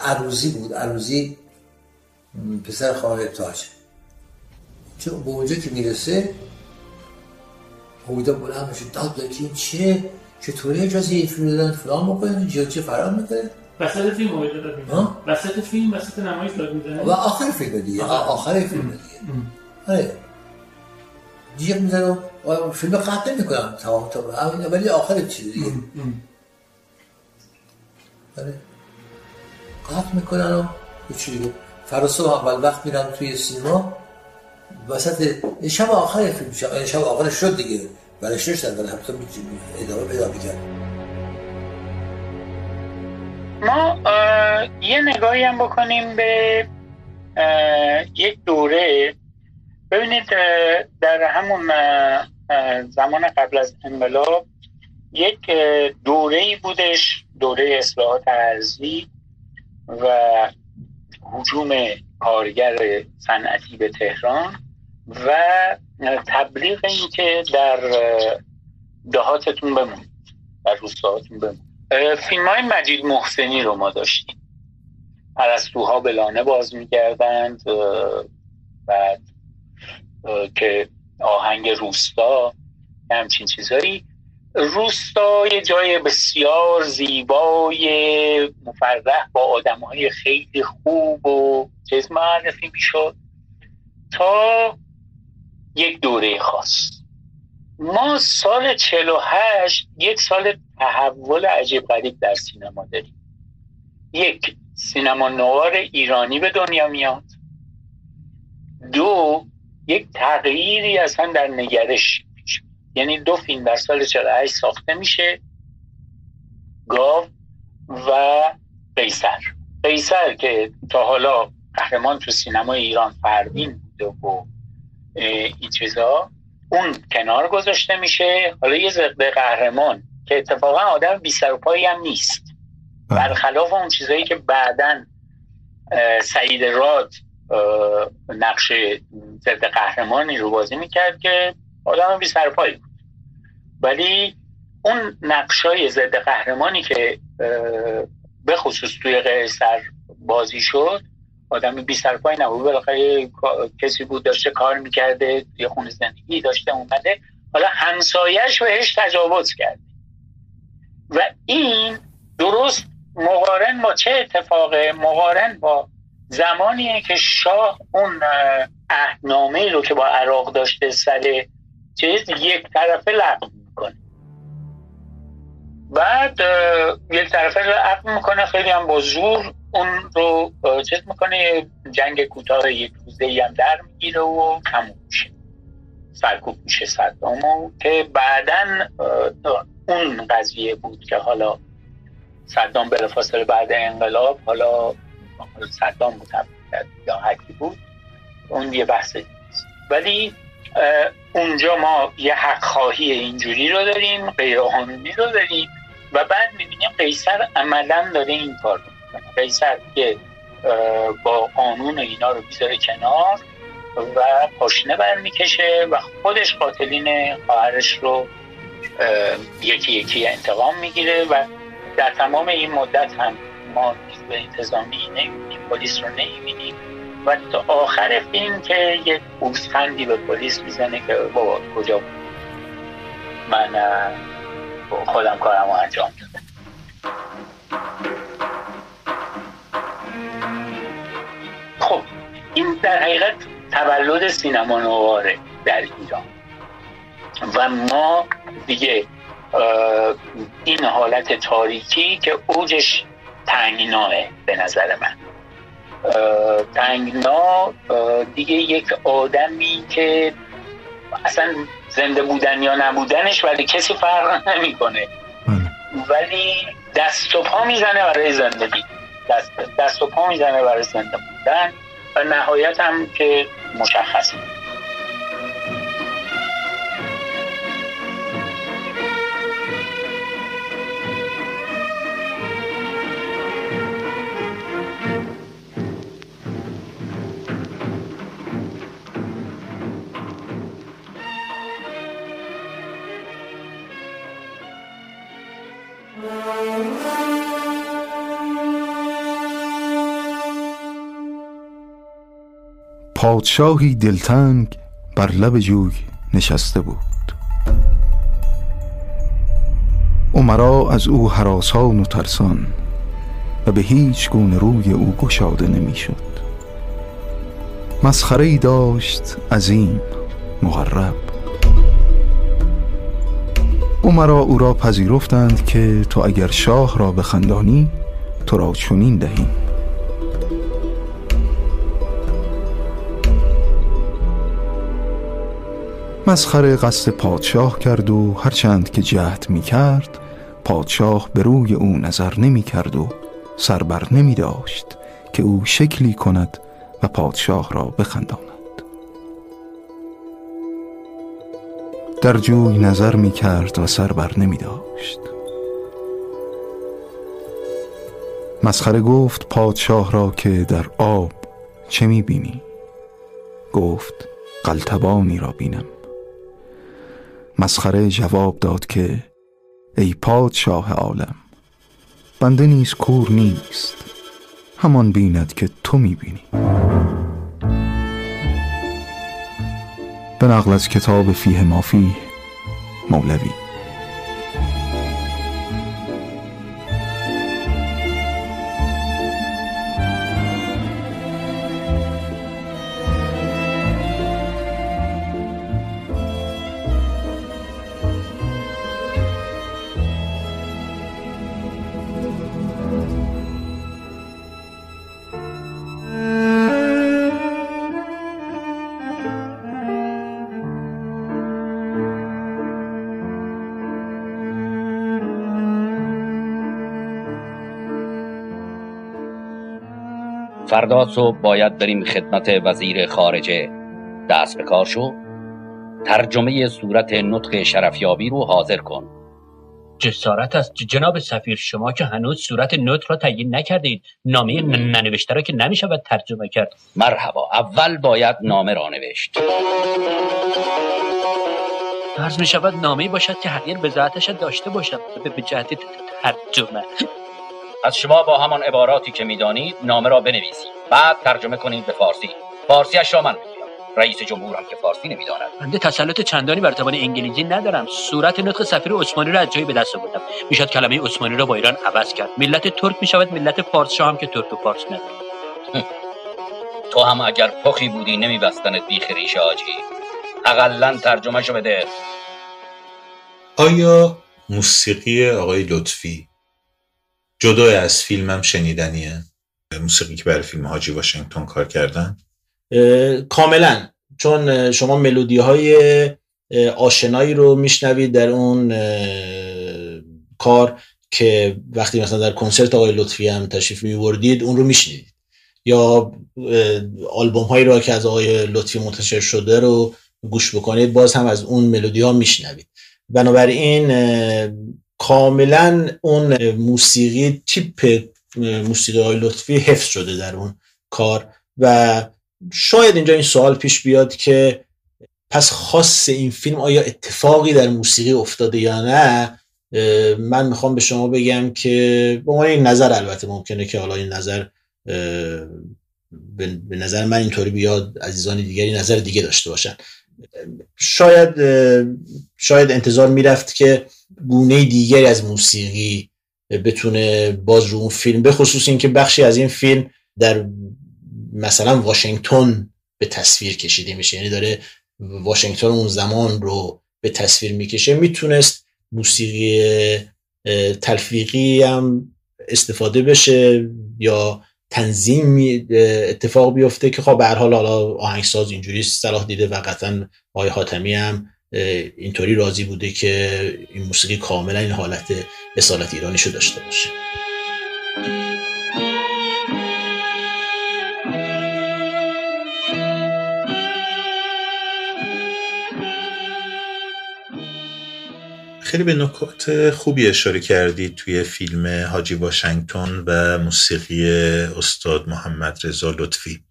عروزی بود. عروزی پسر خواهر تاج. چون به اونجا که می‌رسه هویدا بلند میشه. داد داد که چیه چطوری اجازه این فیلم دادن فلان بکنه. جا چه فرار می‌کنه؟
وسط فیلم هویدا داد می‌زنه. وسط فیلم وسط نمایش داد می‌زنه.
و آخر فیلم دیگه. آخر. فیلم دیگه. آره. جیغ می‌زنه فیلم قطع نمی‌کنم تمام تا ولی آخر چیز دیگه آره قطع می‌کنن و چی دیگه فراسو اول وقت میرم توی سینما وسط شب آخر فیلم شب, شب آخر شد دیگه برش نشتن ولی هم ادامه پیدا می‌کرد
ما یه نگاهی هم بکنیم به یک دوره ببینید در همون زمان قبل از انقلاب یک دوره بودش دوره اصلاحات ارزی و حجوم کارگر صنعتی به تهران و تبلیغ این که در دهاتتون بمون در روستاهاتون بمون. فیلم های مجید محسنی رو ما داشتیم. پرستوها به لانه باز میگردند بعد که آهنگ روستا همچین چیزهایی روستا یه جای بسیار زیبای مفرح با آدم های خیلی خوب و چیز معرفی می‌شد تا یک دوره خاص. ما سال 48 یک سال تحول عجیب غریب در سینما داریم. یک سینما نوار ایرانی به دنیا میاد. دو یک تغییری اصلا در نگرش یعنی دو فیلم در سال 48 ساخته میشه. گاو و قیصر. قیصر که تا حالا قهرمان تو سینما ایران فردین بوده و این چیزا اون کنار گذاشته میشه. حالا یه ضد قهرمان که اتفاقا آدم بی سر و پایی هم نیست. بله. برخلاف اون چیزایی که بعدا سعید راد نقش ضد قهرمانی رو بازی می‌کرد که آدم بی سر پایی بود. ولی اون نقشای ضد قهرمانی که به خصوص توی قیصر بازی شد آدم بی سرپای نبود. بالاخره کسی بود داشته کار می‌کرده یه خونه زندگی داشته اومده. حالا همسایش بهش تجاوز کرده و این درست مقارن با چه اتفاقه؟ مقارن با زمانیه که شاه اون اهنامه رو که با عراق داشته سر چیز یک طرفه لغو می‌کنه. بعد یک طرفه لغو می‌کنه خیلی هم با زور اون رو چیز می‌کنه جنگ کوتاه یک روزه ای هم در می‌گیره و تموم میشه. سرکوب میشه صدامو که بعدا اون قضیه بود که حالا صدام بلافاصله بعد انقلاب حالا صدام بود یا حکی بود اون یه بحث ولی اونجا ما یه حق خواهی اینجوری رو داریم غیر قانونی رو داریم و بعد می‌بینیم قیصر عملا داره این کار می‌کنه. قیصر که با قانون اینا رو بیذاره کنار و پاشنه برمیکشه و خودش قاتلین خواهرش رو یکی یکی انتقام می‌گیره و در تمام این مدت هم ما به انتظامی نمی‌بینیم پلیس رو نمی‌بینیم. و تا آخر فیلم که یک پوزخندی به پلیس می‌زنه که بابا کجا من خودم کارم رو انجام دادم. خب این در حقیقت تولد سینما نواره در ایران. و ما دیگه این حالت تاریکی که اوجش تنگناه به نظر من. تنگنا دیگه یک آدمی که اصلا زنده بودن یا نبودنش ولی کسی فرق نمی‌کنه. بله. ولی دست و پا می‌زنه برای زندگی. دست, دست و پا می‌زنه برای زنده بودن و نهایت هم که مشخصه
پادشاهی دلتنگ بر لب جوی نشسته بود. عمرا از او حراسان و ترسان و به هیچ گونه روی او گشاده نمی‌شد. مسخره ای داشت عظیم مغرب عمرا او را پذیرفتند که تو اگر شاه را بخندانی تو را چنین دهیم. مسخره قصد پادشاه کرد و هرچند که جهد می کرد پادشاه به روی او نظر نمی کرد و سربر نمی داشت که او شکلی کند و پادشاه را بخنداند. در جوی نظر می کرد و سربر نمی داشت مسخره گفت پادشاه را که در آب چه می بینی؟ گفت قلتبانی را بینم. مسخره جواب داد که ای پادشاه عالم بنده نیز کور نیست. همان بیند که تو می‌بینی. به نقل از کتاب فیه مافی مولوی
فردا صبح باید بریم خدمت وزیر خارجه. دست به کار شو. ترجمه صورت نطق شرفیابی رو حاضر کن.
جسارت است. جناب سفیر شما که هنوز صورت نطق را تعیین نکردید. نامه ننوشته را که نمی‌شود ترجمه کرد.
مرحبا. اول باید نامه را نوشت.
فرض می شود نامه باشد که حقیر بزاعتش داشته باشد. به جهت ترجمه.
از شما با همان عباراتی که می‌دانید نامه را بنویسید. بعد ترجمه کنید به فارسی. فارسیش را من می‌گیرم رئیس جمهور هم که فارسی نمی‌داند.
بنده تسلط چندانی بر زبان انگلیسی ندارم. صورت نطق سفیر عثمانی را از جایی به دست آوردم. می‌شد کلمه عثمانی را با ایران عوض کرد. ملت ترک می‌شود ملت فارس هم که ترک و فارس ندارد.
تو هم اگر پخی بودی نمیبستنت بیخ ریش آجی. اقلا ترجمه شو بده.
آیا موسیقی آقای لطفی جدا از فیلمم شنیدنیه. موسیقی که برای فیلم حاجی واشنگتن کار کردن.
کاملا. چون شما ملودی های آشنایی رو میشنوید در اون کار که وقتی مثلا در کنسرت آقای لطفی هم تشریف میوردید اون رو میشنیدید. یا آلبوم هایی رو که از آقای لطفی منتشر شده رو گوش بکنید باز هم از اون ملودی ها میشنوید. بنابراین کاملا اون موسیقی تیپ موسیقی های لطفی حفظ شده در اون کار و شاید اینجا این سوال پیش بیاد که پس خاص این فیلم آیا اتفاقی در موسیقی افتاده یا نه؟ من می‌خوام به شما بگم که به عنوان این نظر البته ممکنه که حالا این نظر به نظر من اینطوری بیاد عزیزان دیگری نظر دیگه داشته باشن. شاید شاید انتظار می‌رفت که گونه دیگری از موسیقی بتونه باز رو اون فیلم به خصوص اینکه بخشی از این فیلم در مثلا واشنگتن به تصویر کشیده میشه. یعنی داره واشنگتن اون زمان رو به تصویر می‌کشه. می‌تونست موسیقی تلفیقی هم استفاده بشه یا تنظیم اتفاق بیفته که خب به هر حال حالا آهنگساز اینجوری صلاح دیده و قطعا آقای حاتمی هم اینطوری راضی بوده که این موسیقی کاملا این حالت اصالت ایرانیشو داشته باشه.
خیلی به نکات خوبی اشاره کردید توی فیلم حاجی واشنگتن و موسیقی استاد محمد رضا لطفی.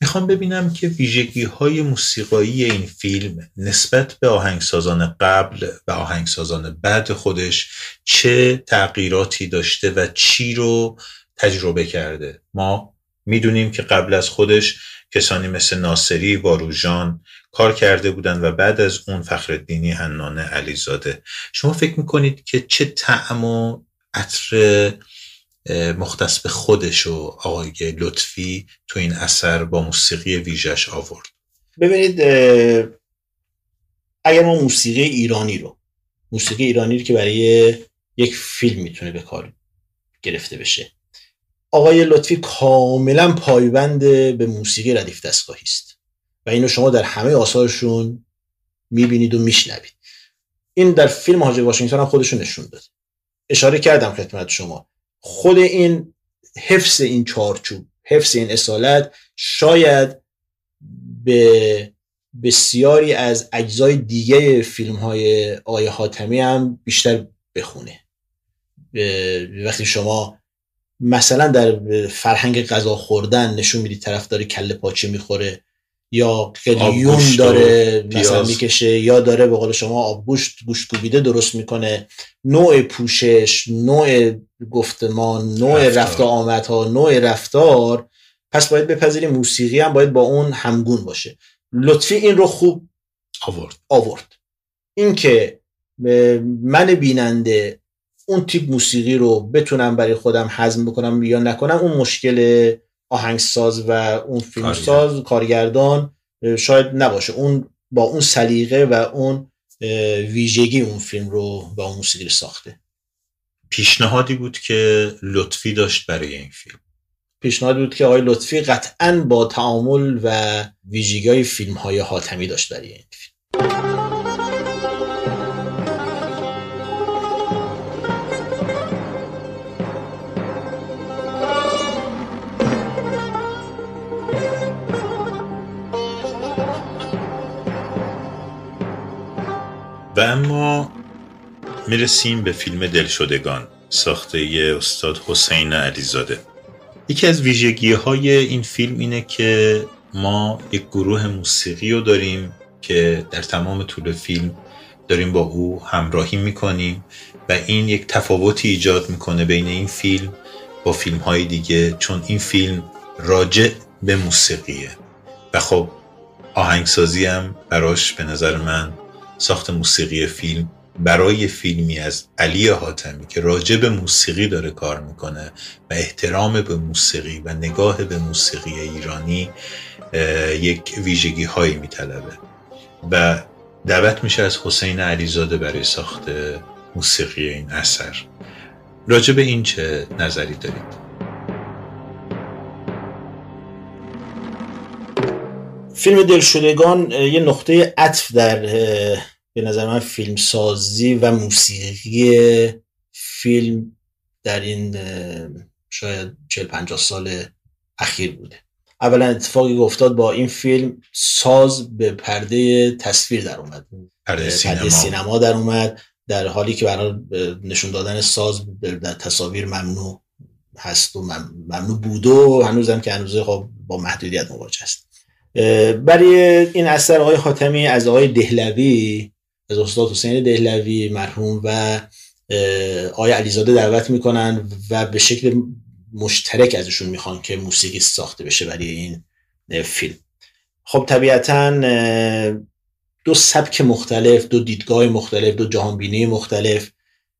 می‌خوام ببینم که ویژگی های موسیقایی این فیلم نسبت به آهنگسازان قبل و آهنگسازان بعد خودش چه تغییراتی داشته و چی رو تجربه کرده. ما می‌دونیم که قبل از خودش کسانی مثل ناصری، واروژان کار کرده بودند و بعد از اون فخردینی حنانه علیزاده. شما فکر می‌کنید که چه طعم و عطر مختص به خودش و آقای لطفی تو این اثر با موسیقی ویژش آورد؟
ببینید اگر ما موسیقی ایرانی رو موسیقی ایرانی رو که برای یک فیلم می‌تونه به کار گرفته بشه آقای لطفی کاملا پایبند به موسیقی ردیف دستگاهی است. و اینو شما در همه آثارشون می‌بینید و میشنوید. این در فیلم حاجی واشنگتن هم خودشون نشون داد. اشاره کردم خدمت شما. خود این حفظ این چارچوب حفظ این اصالت شاید به بسیاری از اجزای دیگه فیلم های آیه حاتمی هم بیشتر بخونه. وقتی شما مثلا در فرهنگ غذا خوردن نشون می‌دید طرف داره کله پاچه می‌خوره. یا قلیون داره مثلا می‌کشه یا داره به قول شما آبگوشت گوشت کوبیده درست می‌کنه. نوع پوشش نوع گفتمان نوع رفت آمدها نوع رفتار. پس باید بپذیریم موسیقی هم باید با اون همگون باشه. لطفی این رو خوب
آورد.
آورد. اینکه من بیننده اون تیپ موسیقی رو بتونم برای خودم هضم بکنم یا نکنم اون مشکل آهنگساز و اون فیلمساز کارگردان شاید نباشه. اون با اون سلیقه و اون ویژگی اون فیلم رو با اون موسیقی ساخته.
پیشنهادی بود که لطفی داشت برای این فیلم.
پیشنهادی بود که آقای لطفی قطعا با تعامل و ویژگی های فیلم های حاتمی داشت برای این فیلم.
و اما می‌رسیم به فیلم دلشدگان ساخته استاد حسین علیزاده. یکی از ویژگی های این فیلم اینه که ما یک گروه موسیقی رو داریم که در تمام طول فیلم داریم با او همراهی می‌کنیم و این یک تفاوتی ایجاد می‌کنه بین این فیلم با فیلم های دیگه چون این فیلم راجع به موسیقیه. و خب آهنگسازی هم براش به نظر من ساخت موسیقی فیلم برای فیلمی از علی حاتمی که راجع به موسیقی داره کار می‌کنه و احترام به موسیقی و نگاه به موسیقی ایرانی یک ویژگی هایی میطلبه و دعوت میشه از حسین علیزاده برای ساخت موسیقی این اثر راجع به این چه نظری دارید؟
فیلم دلشدگان یه نقطه عطف در به نظر من فیلم سازی و موسیقی فیلم در این شاید 40 50 سال اخیر بوده. اولا اتفاقی افتاد با این فیلم ساز به پرده تصویر در اومد.
پرده سینما.
سینما در اومد در حالی که برای نشون دادن ساز در تصاویر ممنوع هست و ممنوع بوده و هنوزم که هنوز خب با محدودیت مواجه است برای این اثر آقای خاتمی از آقای دهلوی از استاد حسین دهلوی مرحوم و آقای علیزاده دعوت می‌کنن و به شکل مشترک ازشون می‌خوان که موسیقی ساخته بشه برای این فیلم. خب طبیعتا دو سبک مختلف دو دیدگاه مختلف دو جهانبینی مختلف.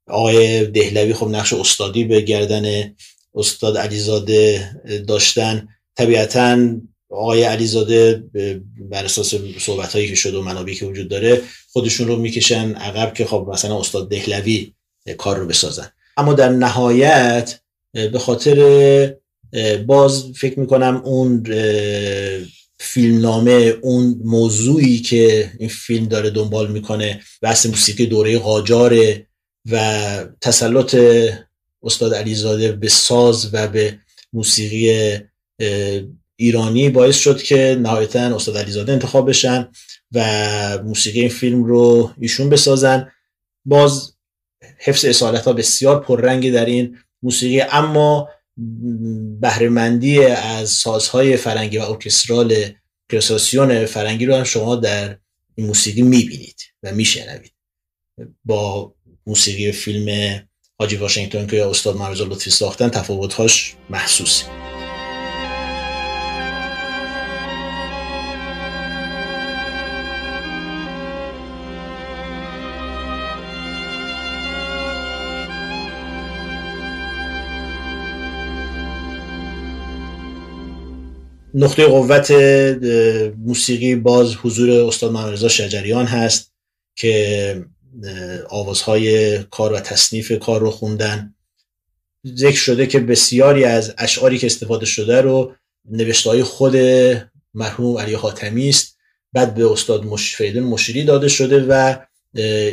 آقای دهلوی خب نقش استادی به گردن استاد علیزاده داشتن. طبیعتا آقای علیزاده بر اساس صحبت هایی که شد و منابعی که وجود داره خودشون رو می‌کشن عقب که خب مثلا استاد دهلوی کار رو بسازن. اما در نهایت به خاطر باز فکر می‌کنم اون فیلمنامه اون موضوعی که این فیلم داره دنبال می‌کنه بحث موسیقی دوره قاجاره و تسلط استاد علیزاده به ساز و به موسیقی ایرانی باعث شد که نهایتا استاد علیزاده انتخاب بشن و موسیقی این فیلم رو ایشون بسازن. باز حفظ اصالت ها بسیار پررنگی در این موسیقی اما بهرهمندی از سازهای فرنگی و ارکسترال کرساسیون فرنگی رو هم شما در این موسیقی می‌بینید و میشنوید. با موسیقی فیلم حاجی واشنگتن که استاد مرزا لطفی ساختن تفاوتهاش محسوسه. نقطه قوت موسیقی باز حضور استاد محمد شجریان هست که آوازهای کار و تصنیف کار رو خوندن. ذکر شده که بسیاری از اشعاری که استفاده شده رو نوشته های خود مرحوم علی حاتمی است. بعد به استاد مش... فریدون مشیری داده شده و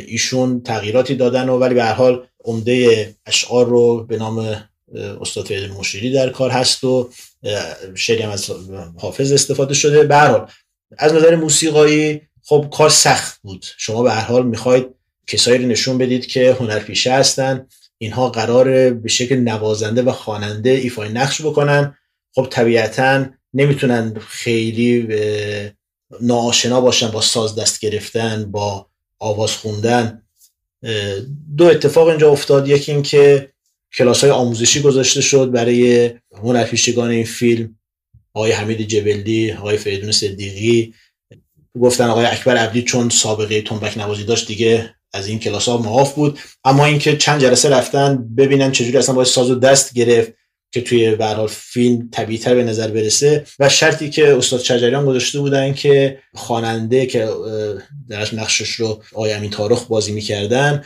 ایشون تغییراتی دادن و ولی به هر حال عمده اشعار رو به نام استاد فریدون مشیری در کار هست و شعری هم از حافظ استفاده شده. به از نظر موسیقایی خب کار سخت بود. شما به هر حال می‌خواید کسایی رو نشون بدید که هنرپیشه هستن. اینها قرار به شکل نوازنده و خواننده ایفای نقش بکنن. خب طبیعتا نمی‌تونن خیلی ناآشنا باشن با ساز دست گرفتن با آواز خوندن. دو اتفاق اینجا افتاد. یکی این که کلاس های آموزشی گذاشته شد برای هنرپیشگان این فیلم. آقای حمید جبلدی آقای فریدون صدیقی. گفتن آقای اکبر عبدی چون سابقه تنبک نوازی داشت دیگه از این کلاس ها معاف بود. اما اینکه چند جلسه رفتن ببینن چجوری اصلا باید ساز و دست گرفت که توی به فیلم طبیعتر به نظر برسه. و شرطی که استاد چجریان گذاشته بودن که خواننده که درش نقشش رو آقای امین تارخ بازی می‌کردن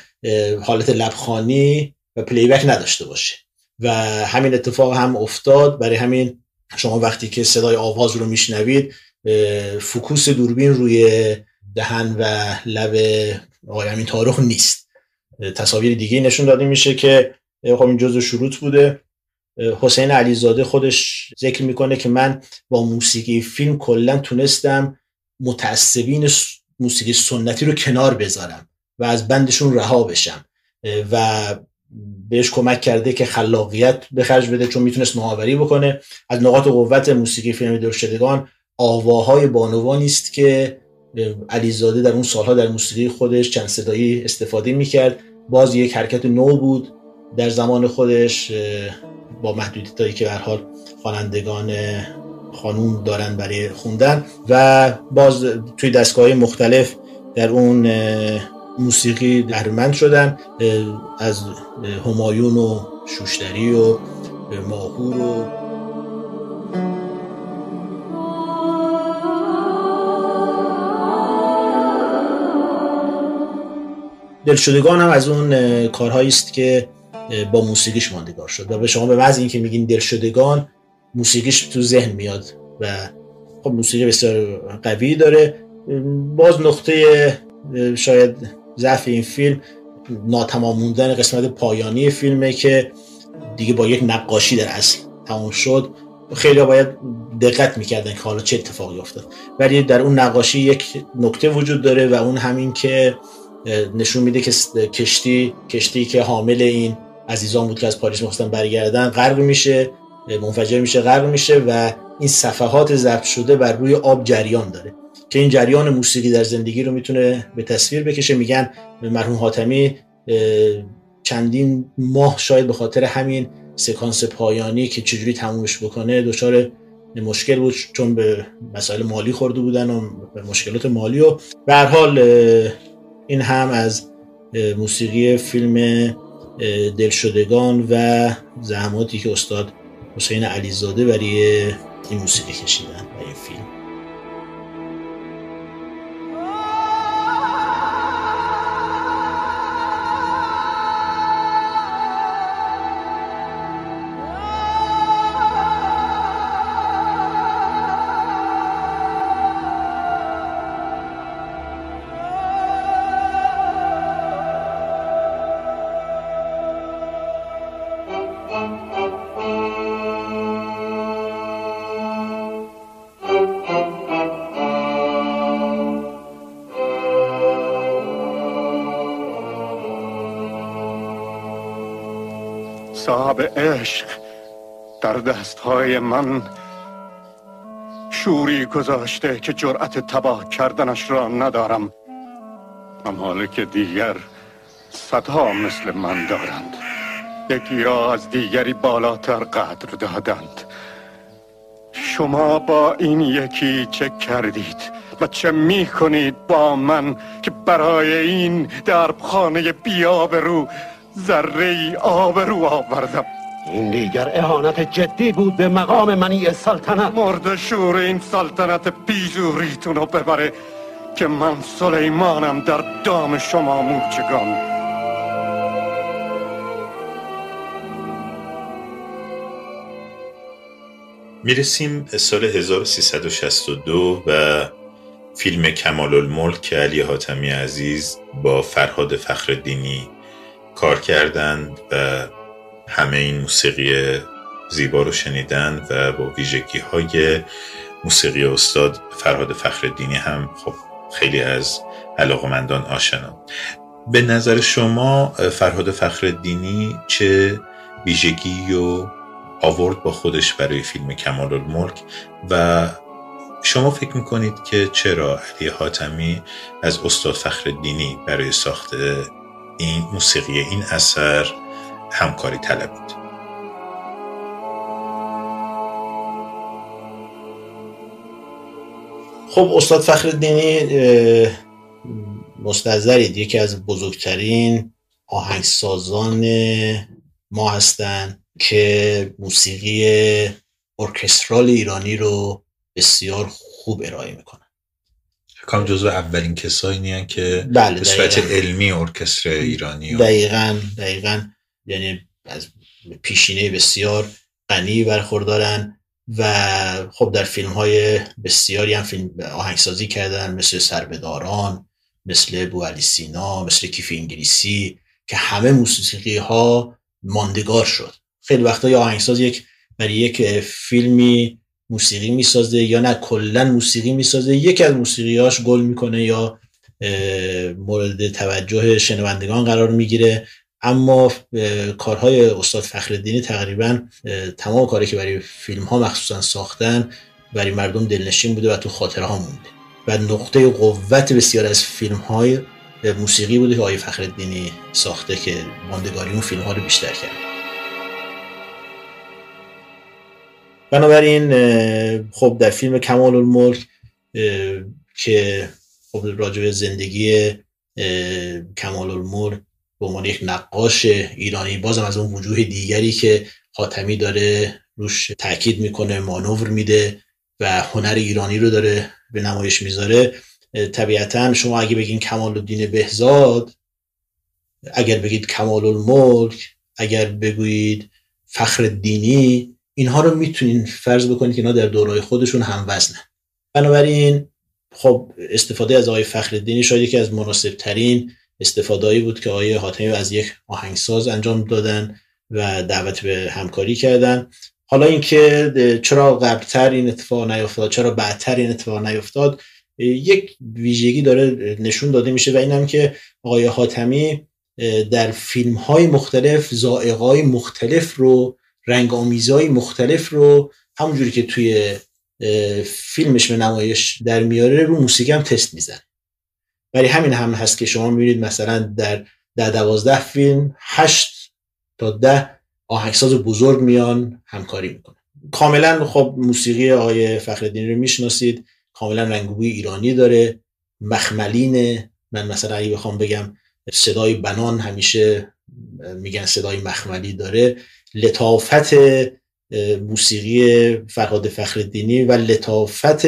حالت لبخانی و پلیبک نداشته باشه. و همین اتفاق هم افتاد. برای همین شما وقتی که صدای آواز رو میشنوید فکوس دوربین روی دهن و لب آقای امین تارخ نیست. تصاویر دیگه نشون داده میشه که خب این جزء شروط بوده. حسین علیزاده خودش ذکر می‌کنه که من با موسیقی فیلم کلا تونستم متعصبین موسیقی سنتی رو کنار بذارم و از بندشون رها بشم. و بهش کمک کرده که خلاقیت به خرج بده چون می‌تونست نوآوری بکنه. از نقاط قوت موسیقی فیلم درشدگان آواهای بانوانی است که علیزاده در اون سالها در موسیقی خودش چند صدایی استفاده می‌کرد. باز یک حرکت نو بود در زمان خودش با محدودیتایی که به حال خوانندگان خانوم دارن برای خوندن. و باز توی دستگاه مختلف در اون موسیقی درمند شدن از همایون و شوشتری و ماهور و دلشدگان هم از اون کارهایی است که با موسیقیش ماندگار شد و به شما به محض اینکه میگین دلشدگان موسیقیش تو ذهن میاد و خب موسیقی بسیار قوی داره. باز نقطه شاید ضعف این فیلم ناتمام موندن قسمت پایانی فیلمه که دیگه با یک نقاشی در اصل تموم شد. خیلی باید دقت می‌کردن که حالا چه اتفاقی افتاد. ولی در اون نقاشی یک نکته وجود داره و اون همین که نشون میده که کشتی کشتی که حامل این عزیزان بود که از پاریس می‌خواستن برگردن غرق میشه منفجر میشه غرق میشه و این صفحات ضبط شده بر روی آب جریان داره. که این جریان موسیقی در زندگی رو می‌تونه به تصویر بکشه. میگن مرحوم حاتمی چندین ماه شاید به خاطر همین سکانس پایانی که چجوری تمومش بکنه دچار مشکل بود چون به مسائل مالی خورده بودن و به مشکلات مالی و به حال این هم از موسیقی فیلم دلشدگان و زحماتی که استاد حسین علیزاده برای این موسیقی کشیدن و این فیلم.
صاحب عشق در دستهای من شوری گذاشته که جرأت تباه کردنش را ندارم. اما که دیگر صدها مثل من دارند. یکی را از دیگری بالاتر قدر دادند. شما با این یکی چه کردید و چه می کنید با من که برای این دربخانه بیاب رو ذره ای آب رو آوردم.
این دیگر اهانت جدی بود به مقام منی سلطنت.
مرد شور این سلطنت بیزوریتون رو ببره که من سلیمانم در دام شما موچگان
می‌رسیم سال 1362 و فیلم کمال الملک علی حاتمی عزیز با فرهاد فخردینی کار کردند و همه این موسیقی زیبا رو شنیدن و با ویژگی های موسیقی استاد فرهاد فخردینی هم خب خیلی از علاقمندان آشنا. به نظر شما فرهاد فخردینی چه ویژگی و آورد با خودش برای فیلم کمال الملک و شما فکر می‌کنید که چرا علی حاتمی از استاد فخردینی برای ساخت این موسیقی این اثر همکاری طلبید
خب استاد فخردینی مستظرید. یکی از بزرگترین آهنگسازان ما هستند که موسیقی ارکسترال ایرانی رو بسیار خوب ارائه می‌کنن.
کام جزو اولین کسایی نیان که
بله
به صورت علمی ارکستر ایرانی و
دقیقا دقیقا. یعنی از پیشینه بسیار غنی برخوردارن و خب در فیلم های بسیاری هم فیلم آهنگسازی کردن مثل سربداران مثل بوالی سینا مثل کیف انگلیسی که همه موسیقی ها ماندگار شد. خیلی وقتا یا آهنگساز یک برای یک فیلمی موسیقی می‌سازه یا نه کلا موسیقی می‌سازه. یکی از موسیقیاش گل می‌کنه یا مورد توجه شنوندگان قرار می‌گیره. اما کارهای استاد فخردینی تقریبا تمام کاری که برای فیلم ها مخصوصا ساختن برای مردم دلنشین بوده و تو خاطره ها مونده. و نقطه قوت بسیار از فیلم های موسیقی بوده که آقای فخردینی ساخته که ماندگاری اون فیلم ها رو بیشتر کرد. بنابراین خب در فیلم کمال الملک که خب راجع زندگی کمال الملک به عنوان یک نقاش ایرانی بازم از اون وجوه دیگری که خاتمی داره روش تاکید می‌کنه مانور میده و هنر ایرانی رو داره به نمایش می‌ذاره. طبیعتا شما اگه بگین کمال الدین بهزاد اگر بگید کمال الملک اگر بگویید فخر دینی اینها رو می‌تونین فرض بکنید که اینا در دورای خودشون هم وزنه بنابراین خب استفاده از آقای فخر شاید یکی از مناسب ترین استفادهایی بود که آقای حاتمی از یک آهنگساز انجام دادن و دعوت به همکاری کردن. حالا اینکه چرا قبلتر این اتفاق نیفتاد چرا بعدتر این اتفاق نیفتاد یک ویژگی داره نشون داده میشه و اینم که آقای حاتمی در فیلم های مختلف زائقای مختلف رو رنگ آمیزهای مختلف رو همونجوری که توی فیلمش به نمایش در میاره رو موسیقی هم تست میزن برای همین هم هست که شما می‌بینید مثلا در در دوازده فیلم هشت تا ده آهنگساز بزرگ میان همکاری می‌کنن. کاملا خب موسیقی آقای فخردینی رو می‌شناسید کاملا رنگوی ایرانی داره مخملین من مثلا اگه بخوام بگم صدای بنان همیشه میگن صدای مخملی داره. لطافت موسیقی فرهاد فخردینی و لطافت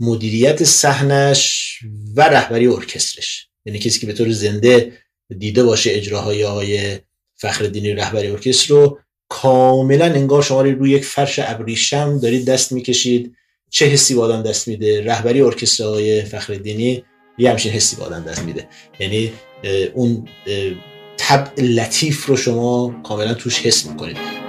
مدیریت صحنش و رهبری ارکسترش. یعنی کسی که به طور زنده دیده باشه اجراهای آقای فخردینی رهبری ارکستر رو کاملا انگار شما روی یک فرش ابریشم دارید دست می‌کشید. چه حسی با آدم دست میده؟ رهبری ارکستر آقای فخردینی یه همچین حسی با آدم دست میده. یعنی اون طبع لطیف رو شما کاملا توش حس می‌کنید.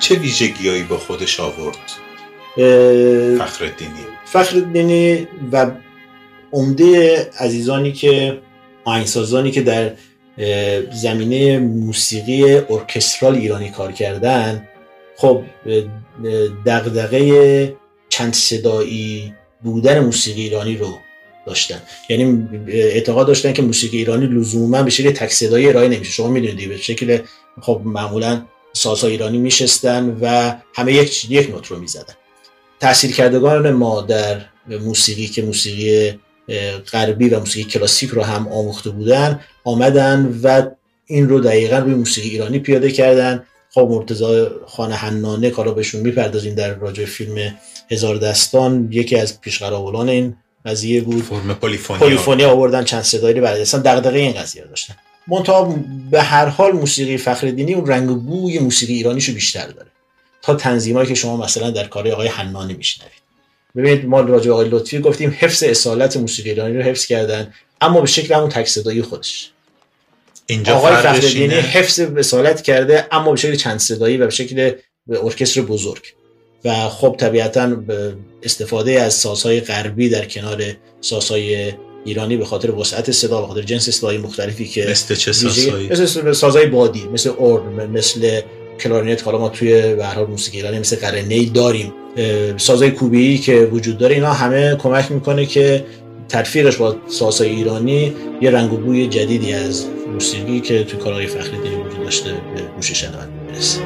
چه ویژگیهایی با خودش آورد؟ فخردینی
فخردینی و عمده عزیزانی که آهنگسازانی که در زمینه موسیقی ارکسترال ایرانی کار کردن خب دغدغه چند صدایی بودن موسیقی ایرانی رو داشتن. یعنی اعتقاد داشتن که موسیقی ایرانی لزوما به شکل تک صدایی ارائه نمیشه. شما می‌دونید به شکل خب معمولا سازها ایرانی میشستن و همه یک یک نوت رو می‌زدن. تاثیر ما در موسیقی که موسیقی غربی و موسیقی کلاسیک رو هم آموخته بودن آمدن و این رو دقیقا روی موسیقی ایرانی پیاده کردن. خب مرتضی خان حنانه کالا بهشون می‌پردازیم در راجع فیلم هزار دستان. یکی از پیشقراولان این قضیه بود.
فرم پلیفونیا
پلیفونیا آوردن چند صدایی رو برای اصلا دغدغه این قضیه داشتن. منتها به هر حال موسیقی فخردینی اون رنگ و بوی موسیقی ایرانیشو بیشتر داره. تا تنظیمایی که شما مثلا در کار آقای حنانه میشنوید. ببینید ما راجع به آقای لطفی گفتیم حفظ اصالت موسیقی ایرانی رو حفظ کردن اما به شکل همون تک صدایی خودش.
اینجا
آقای فخرالدینی
اینه.
حفظ اصالت کرده اما به شکل چند صدایی و به شکل ارکستر بزرگ. و خب طبیعتا به استفاده از سازهای غربی در کنار سازهای ایرانی به خاطر وسعت صدا به خاطر جنس صدای مختلفی که
مثل چه سازهایی؟
مثل سازهای بادی مثل اورن مثل کلارینت حالا ما توی به هر موسیقی ایرانی مثل قرنی داریم. اه، سازهای کوبی که وجود داره اینا همه کمک می‌کنه که ترفیقش با سازهای ایرانی یه رنگ و بوی جدیدی از موسیقی که توی کارهای فخریدینی وجود داشته به گوش شنونده برسه.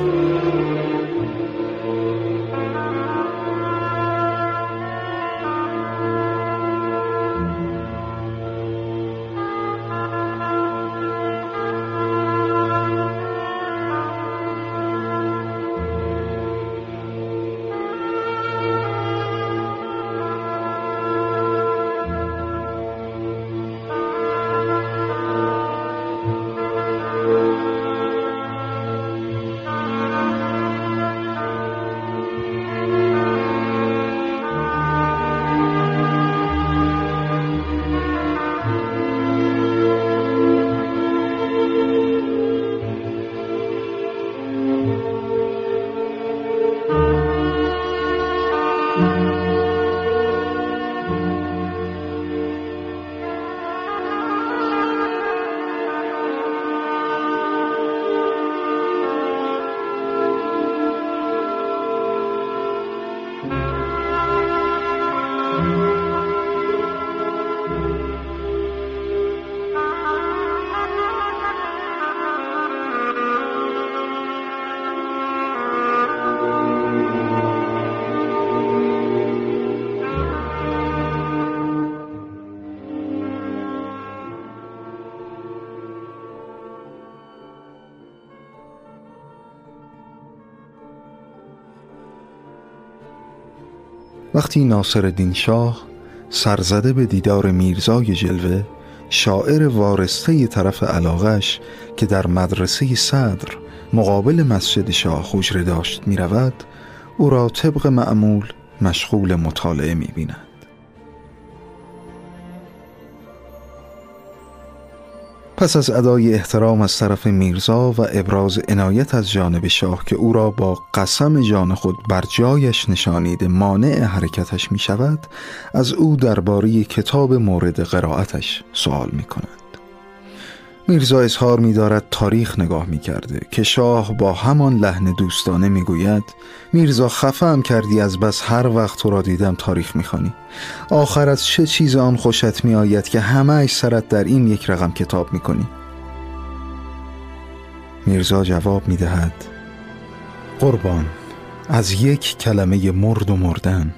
وقتی ناصرالدین شاه سرزده به دیدار میرزای جلوه شاعر وارسته طرف علاقش که در مدرسه صدر مقابل مسجد شاه حجره داشت می رود او را طبق معمول مشغول مطالعه می بیند. پس از ادای احترام از طرف میرزا و ابراز عنایت از جانب شاه که او را با قسم جان خود بر جایش نشانیده مانع حرکتش می شود از او درباره کتاب مورد قرائتش سوال می کند میرزا اظهار می دارد تاریخ نگاه می کرده که شاه با همان لحن دوستانه می گوید میرزا خفم کردی از بس هر وقت تو را دیدم تاریخ می خانی. آخر از چه چیز آن خوشت می آید که همه سرت در این یک رقم کتاب می کنی میرزا جواب می دهد قربان از یک کلمه مرد و مردن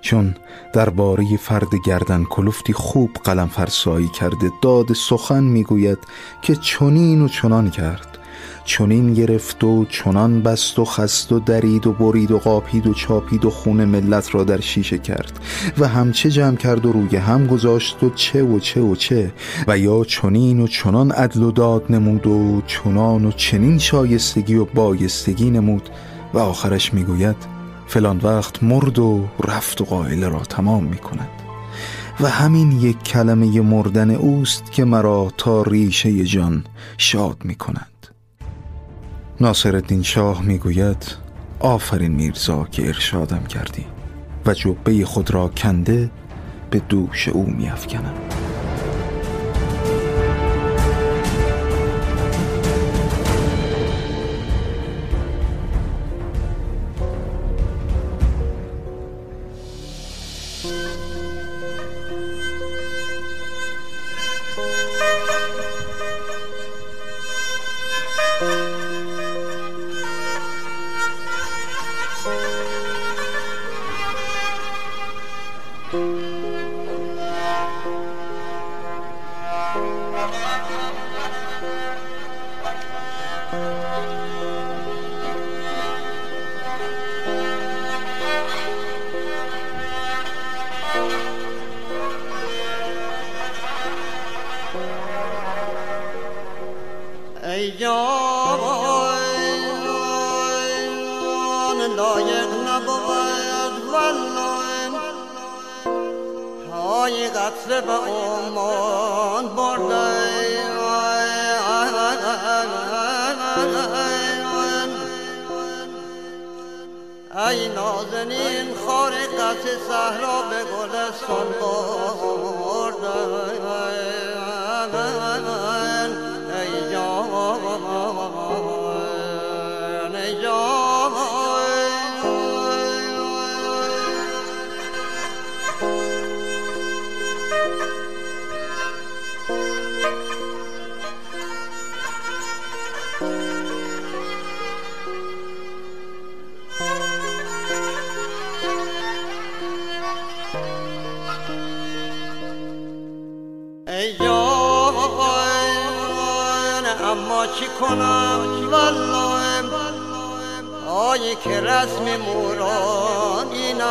چون درباره فرد گردن کلفتی خوب قلم فرسایی کرده داد سخن می‌گوید که چنین و چنان کرد. چنین گرفت و چنان بست و خست و درید و برید و قاپید و چاپید و خون ملت را در شیشه کرد و همچه جمع کرد و روی هم گذاشت و چه و چه و چه و یا چنین و چنان عدل و داد نمود و چنان و چنین شایستگی و بایستگی نمود و آخرش می‌گوید فلان وقت مرد و رفت و قائله را تمام می کند و همین یک کلمه مردن اوست که مرا تا ریشه جان شاد می کند ناصر الدین شاه می گوید آفرین میرزا که ارشادم کردی و جبه خود را کنده به دوش او می افکنم.
جان لایق نباید والله های قطره به امان برده ای نازنین خار قصه صحرا به گلستان برده کنم. والله. آیی که رسم موران این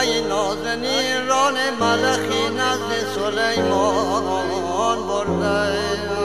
ای نازنین ران ملخی نزد سلیمان برده.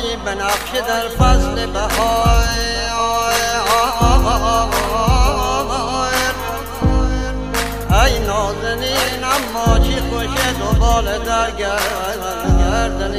آی بنفشه در فصل بهای ای نازنین اما چی خوشه دوباره در گردنی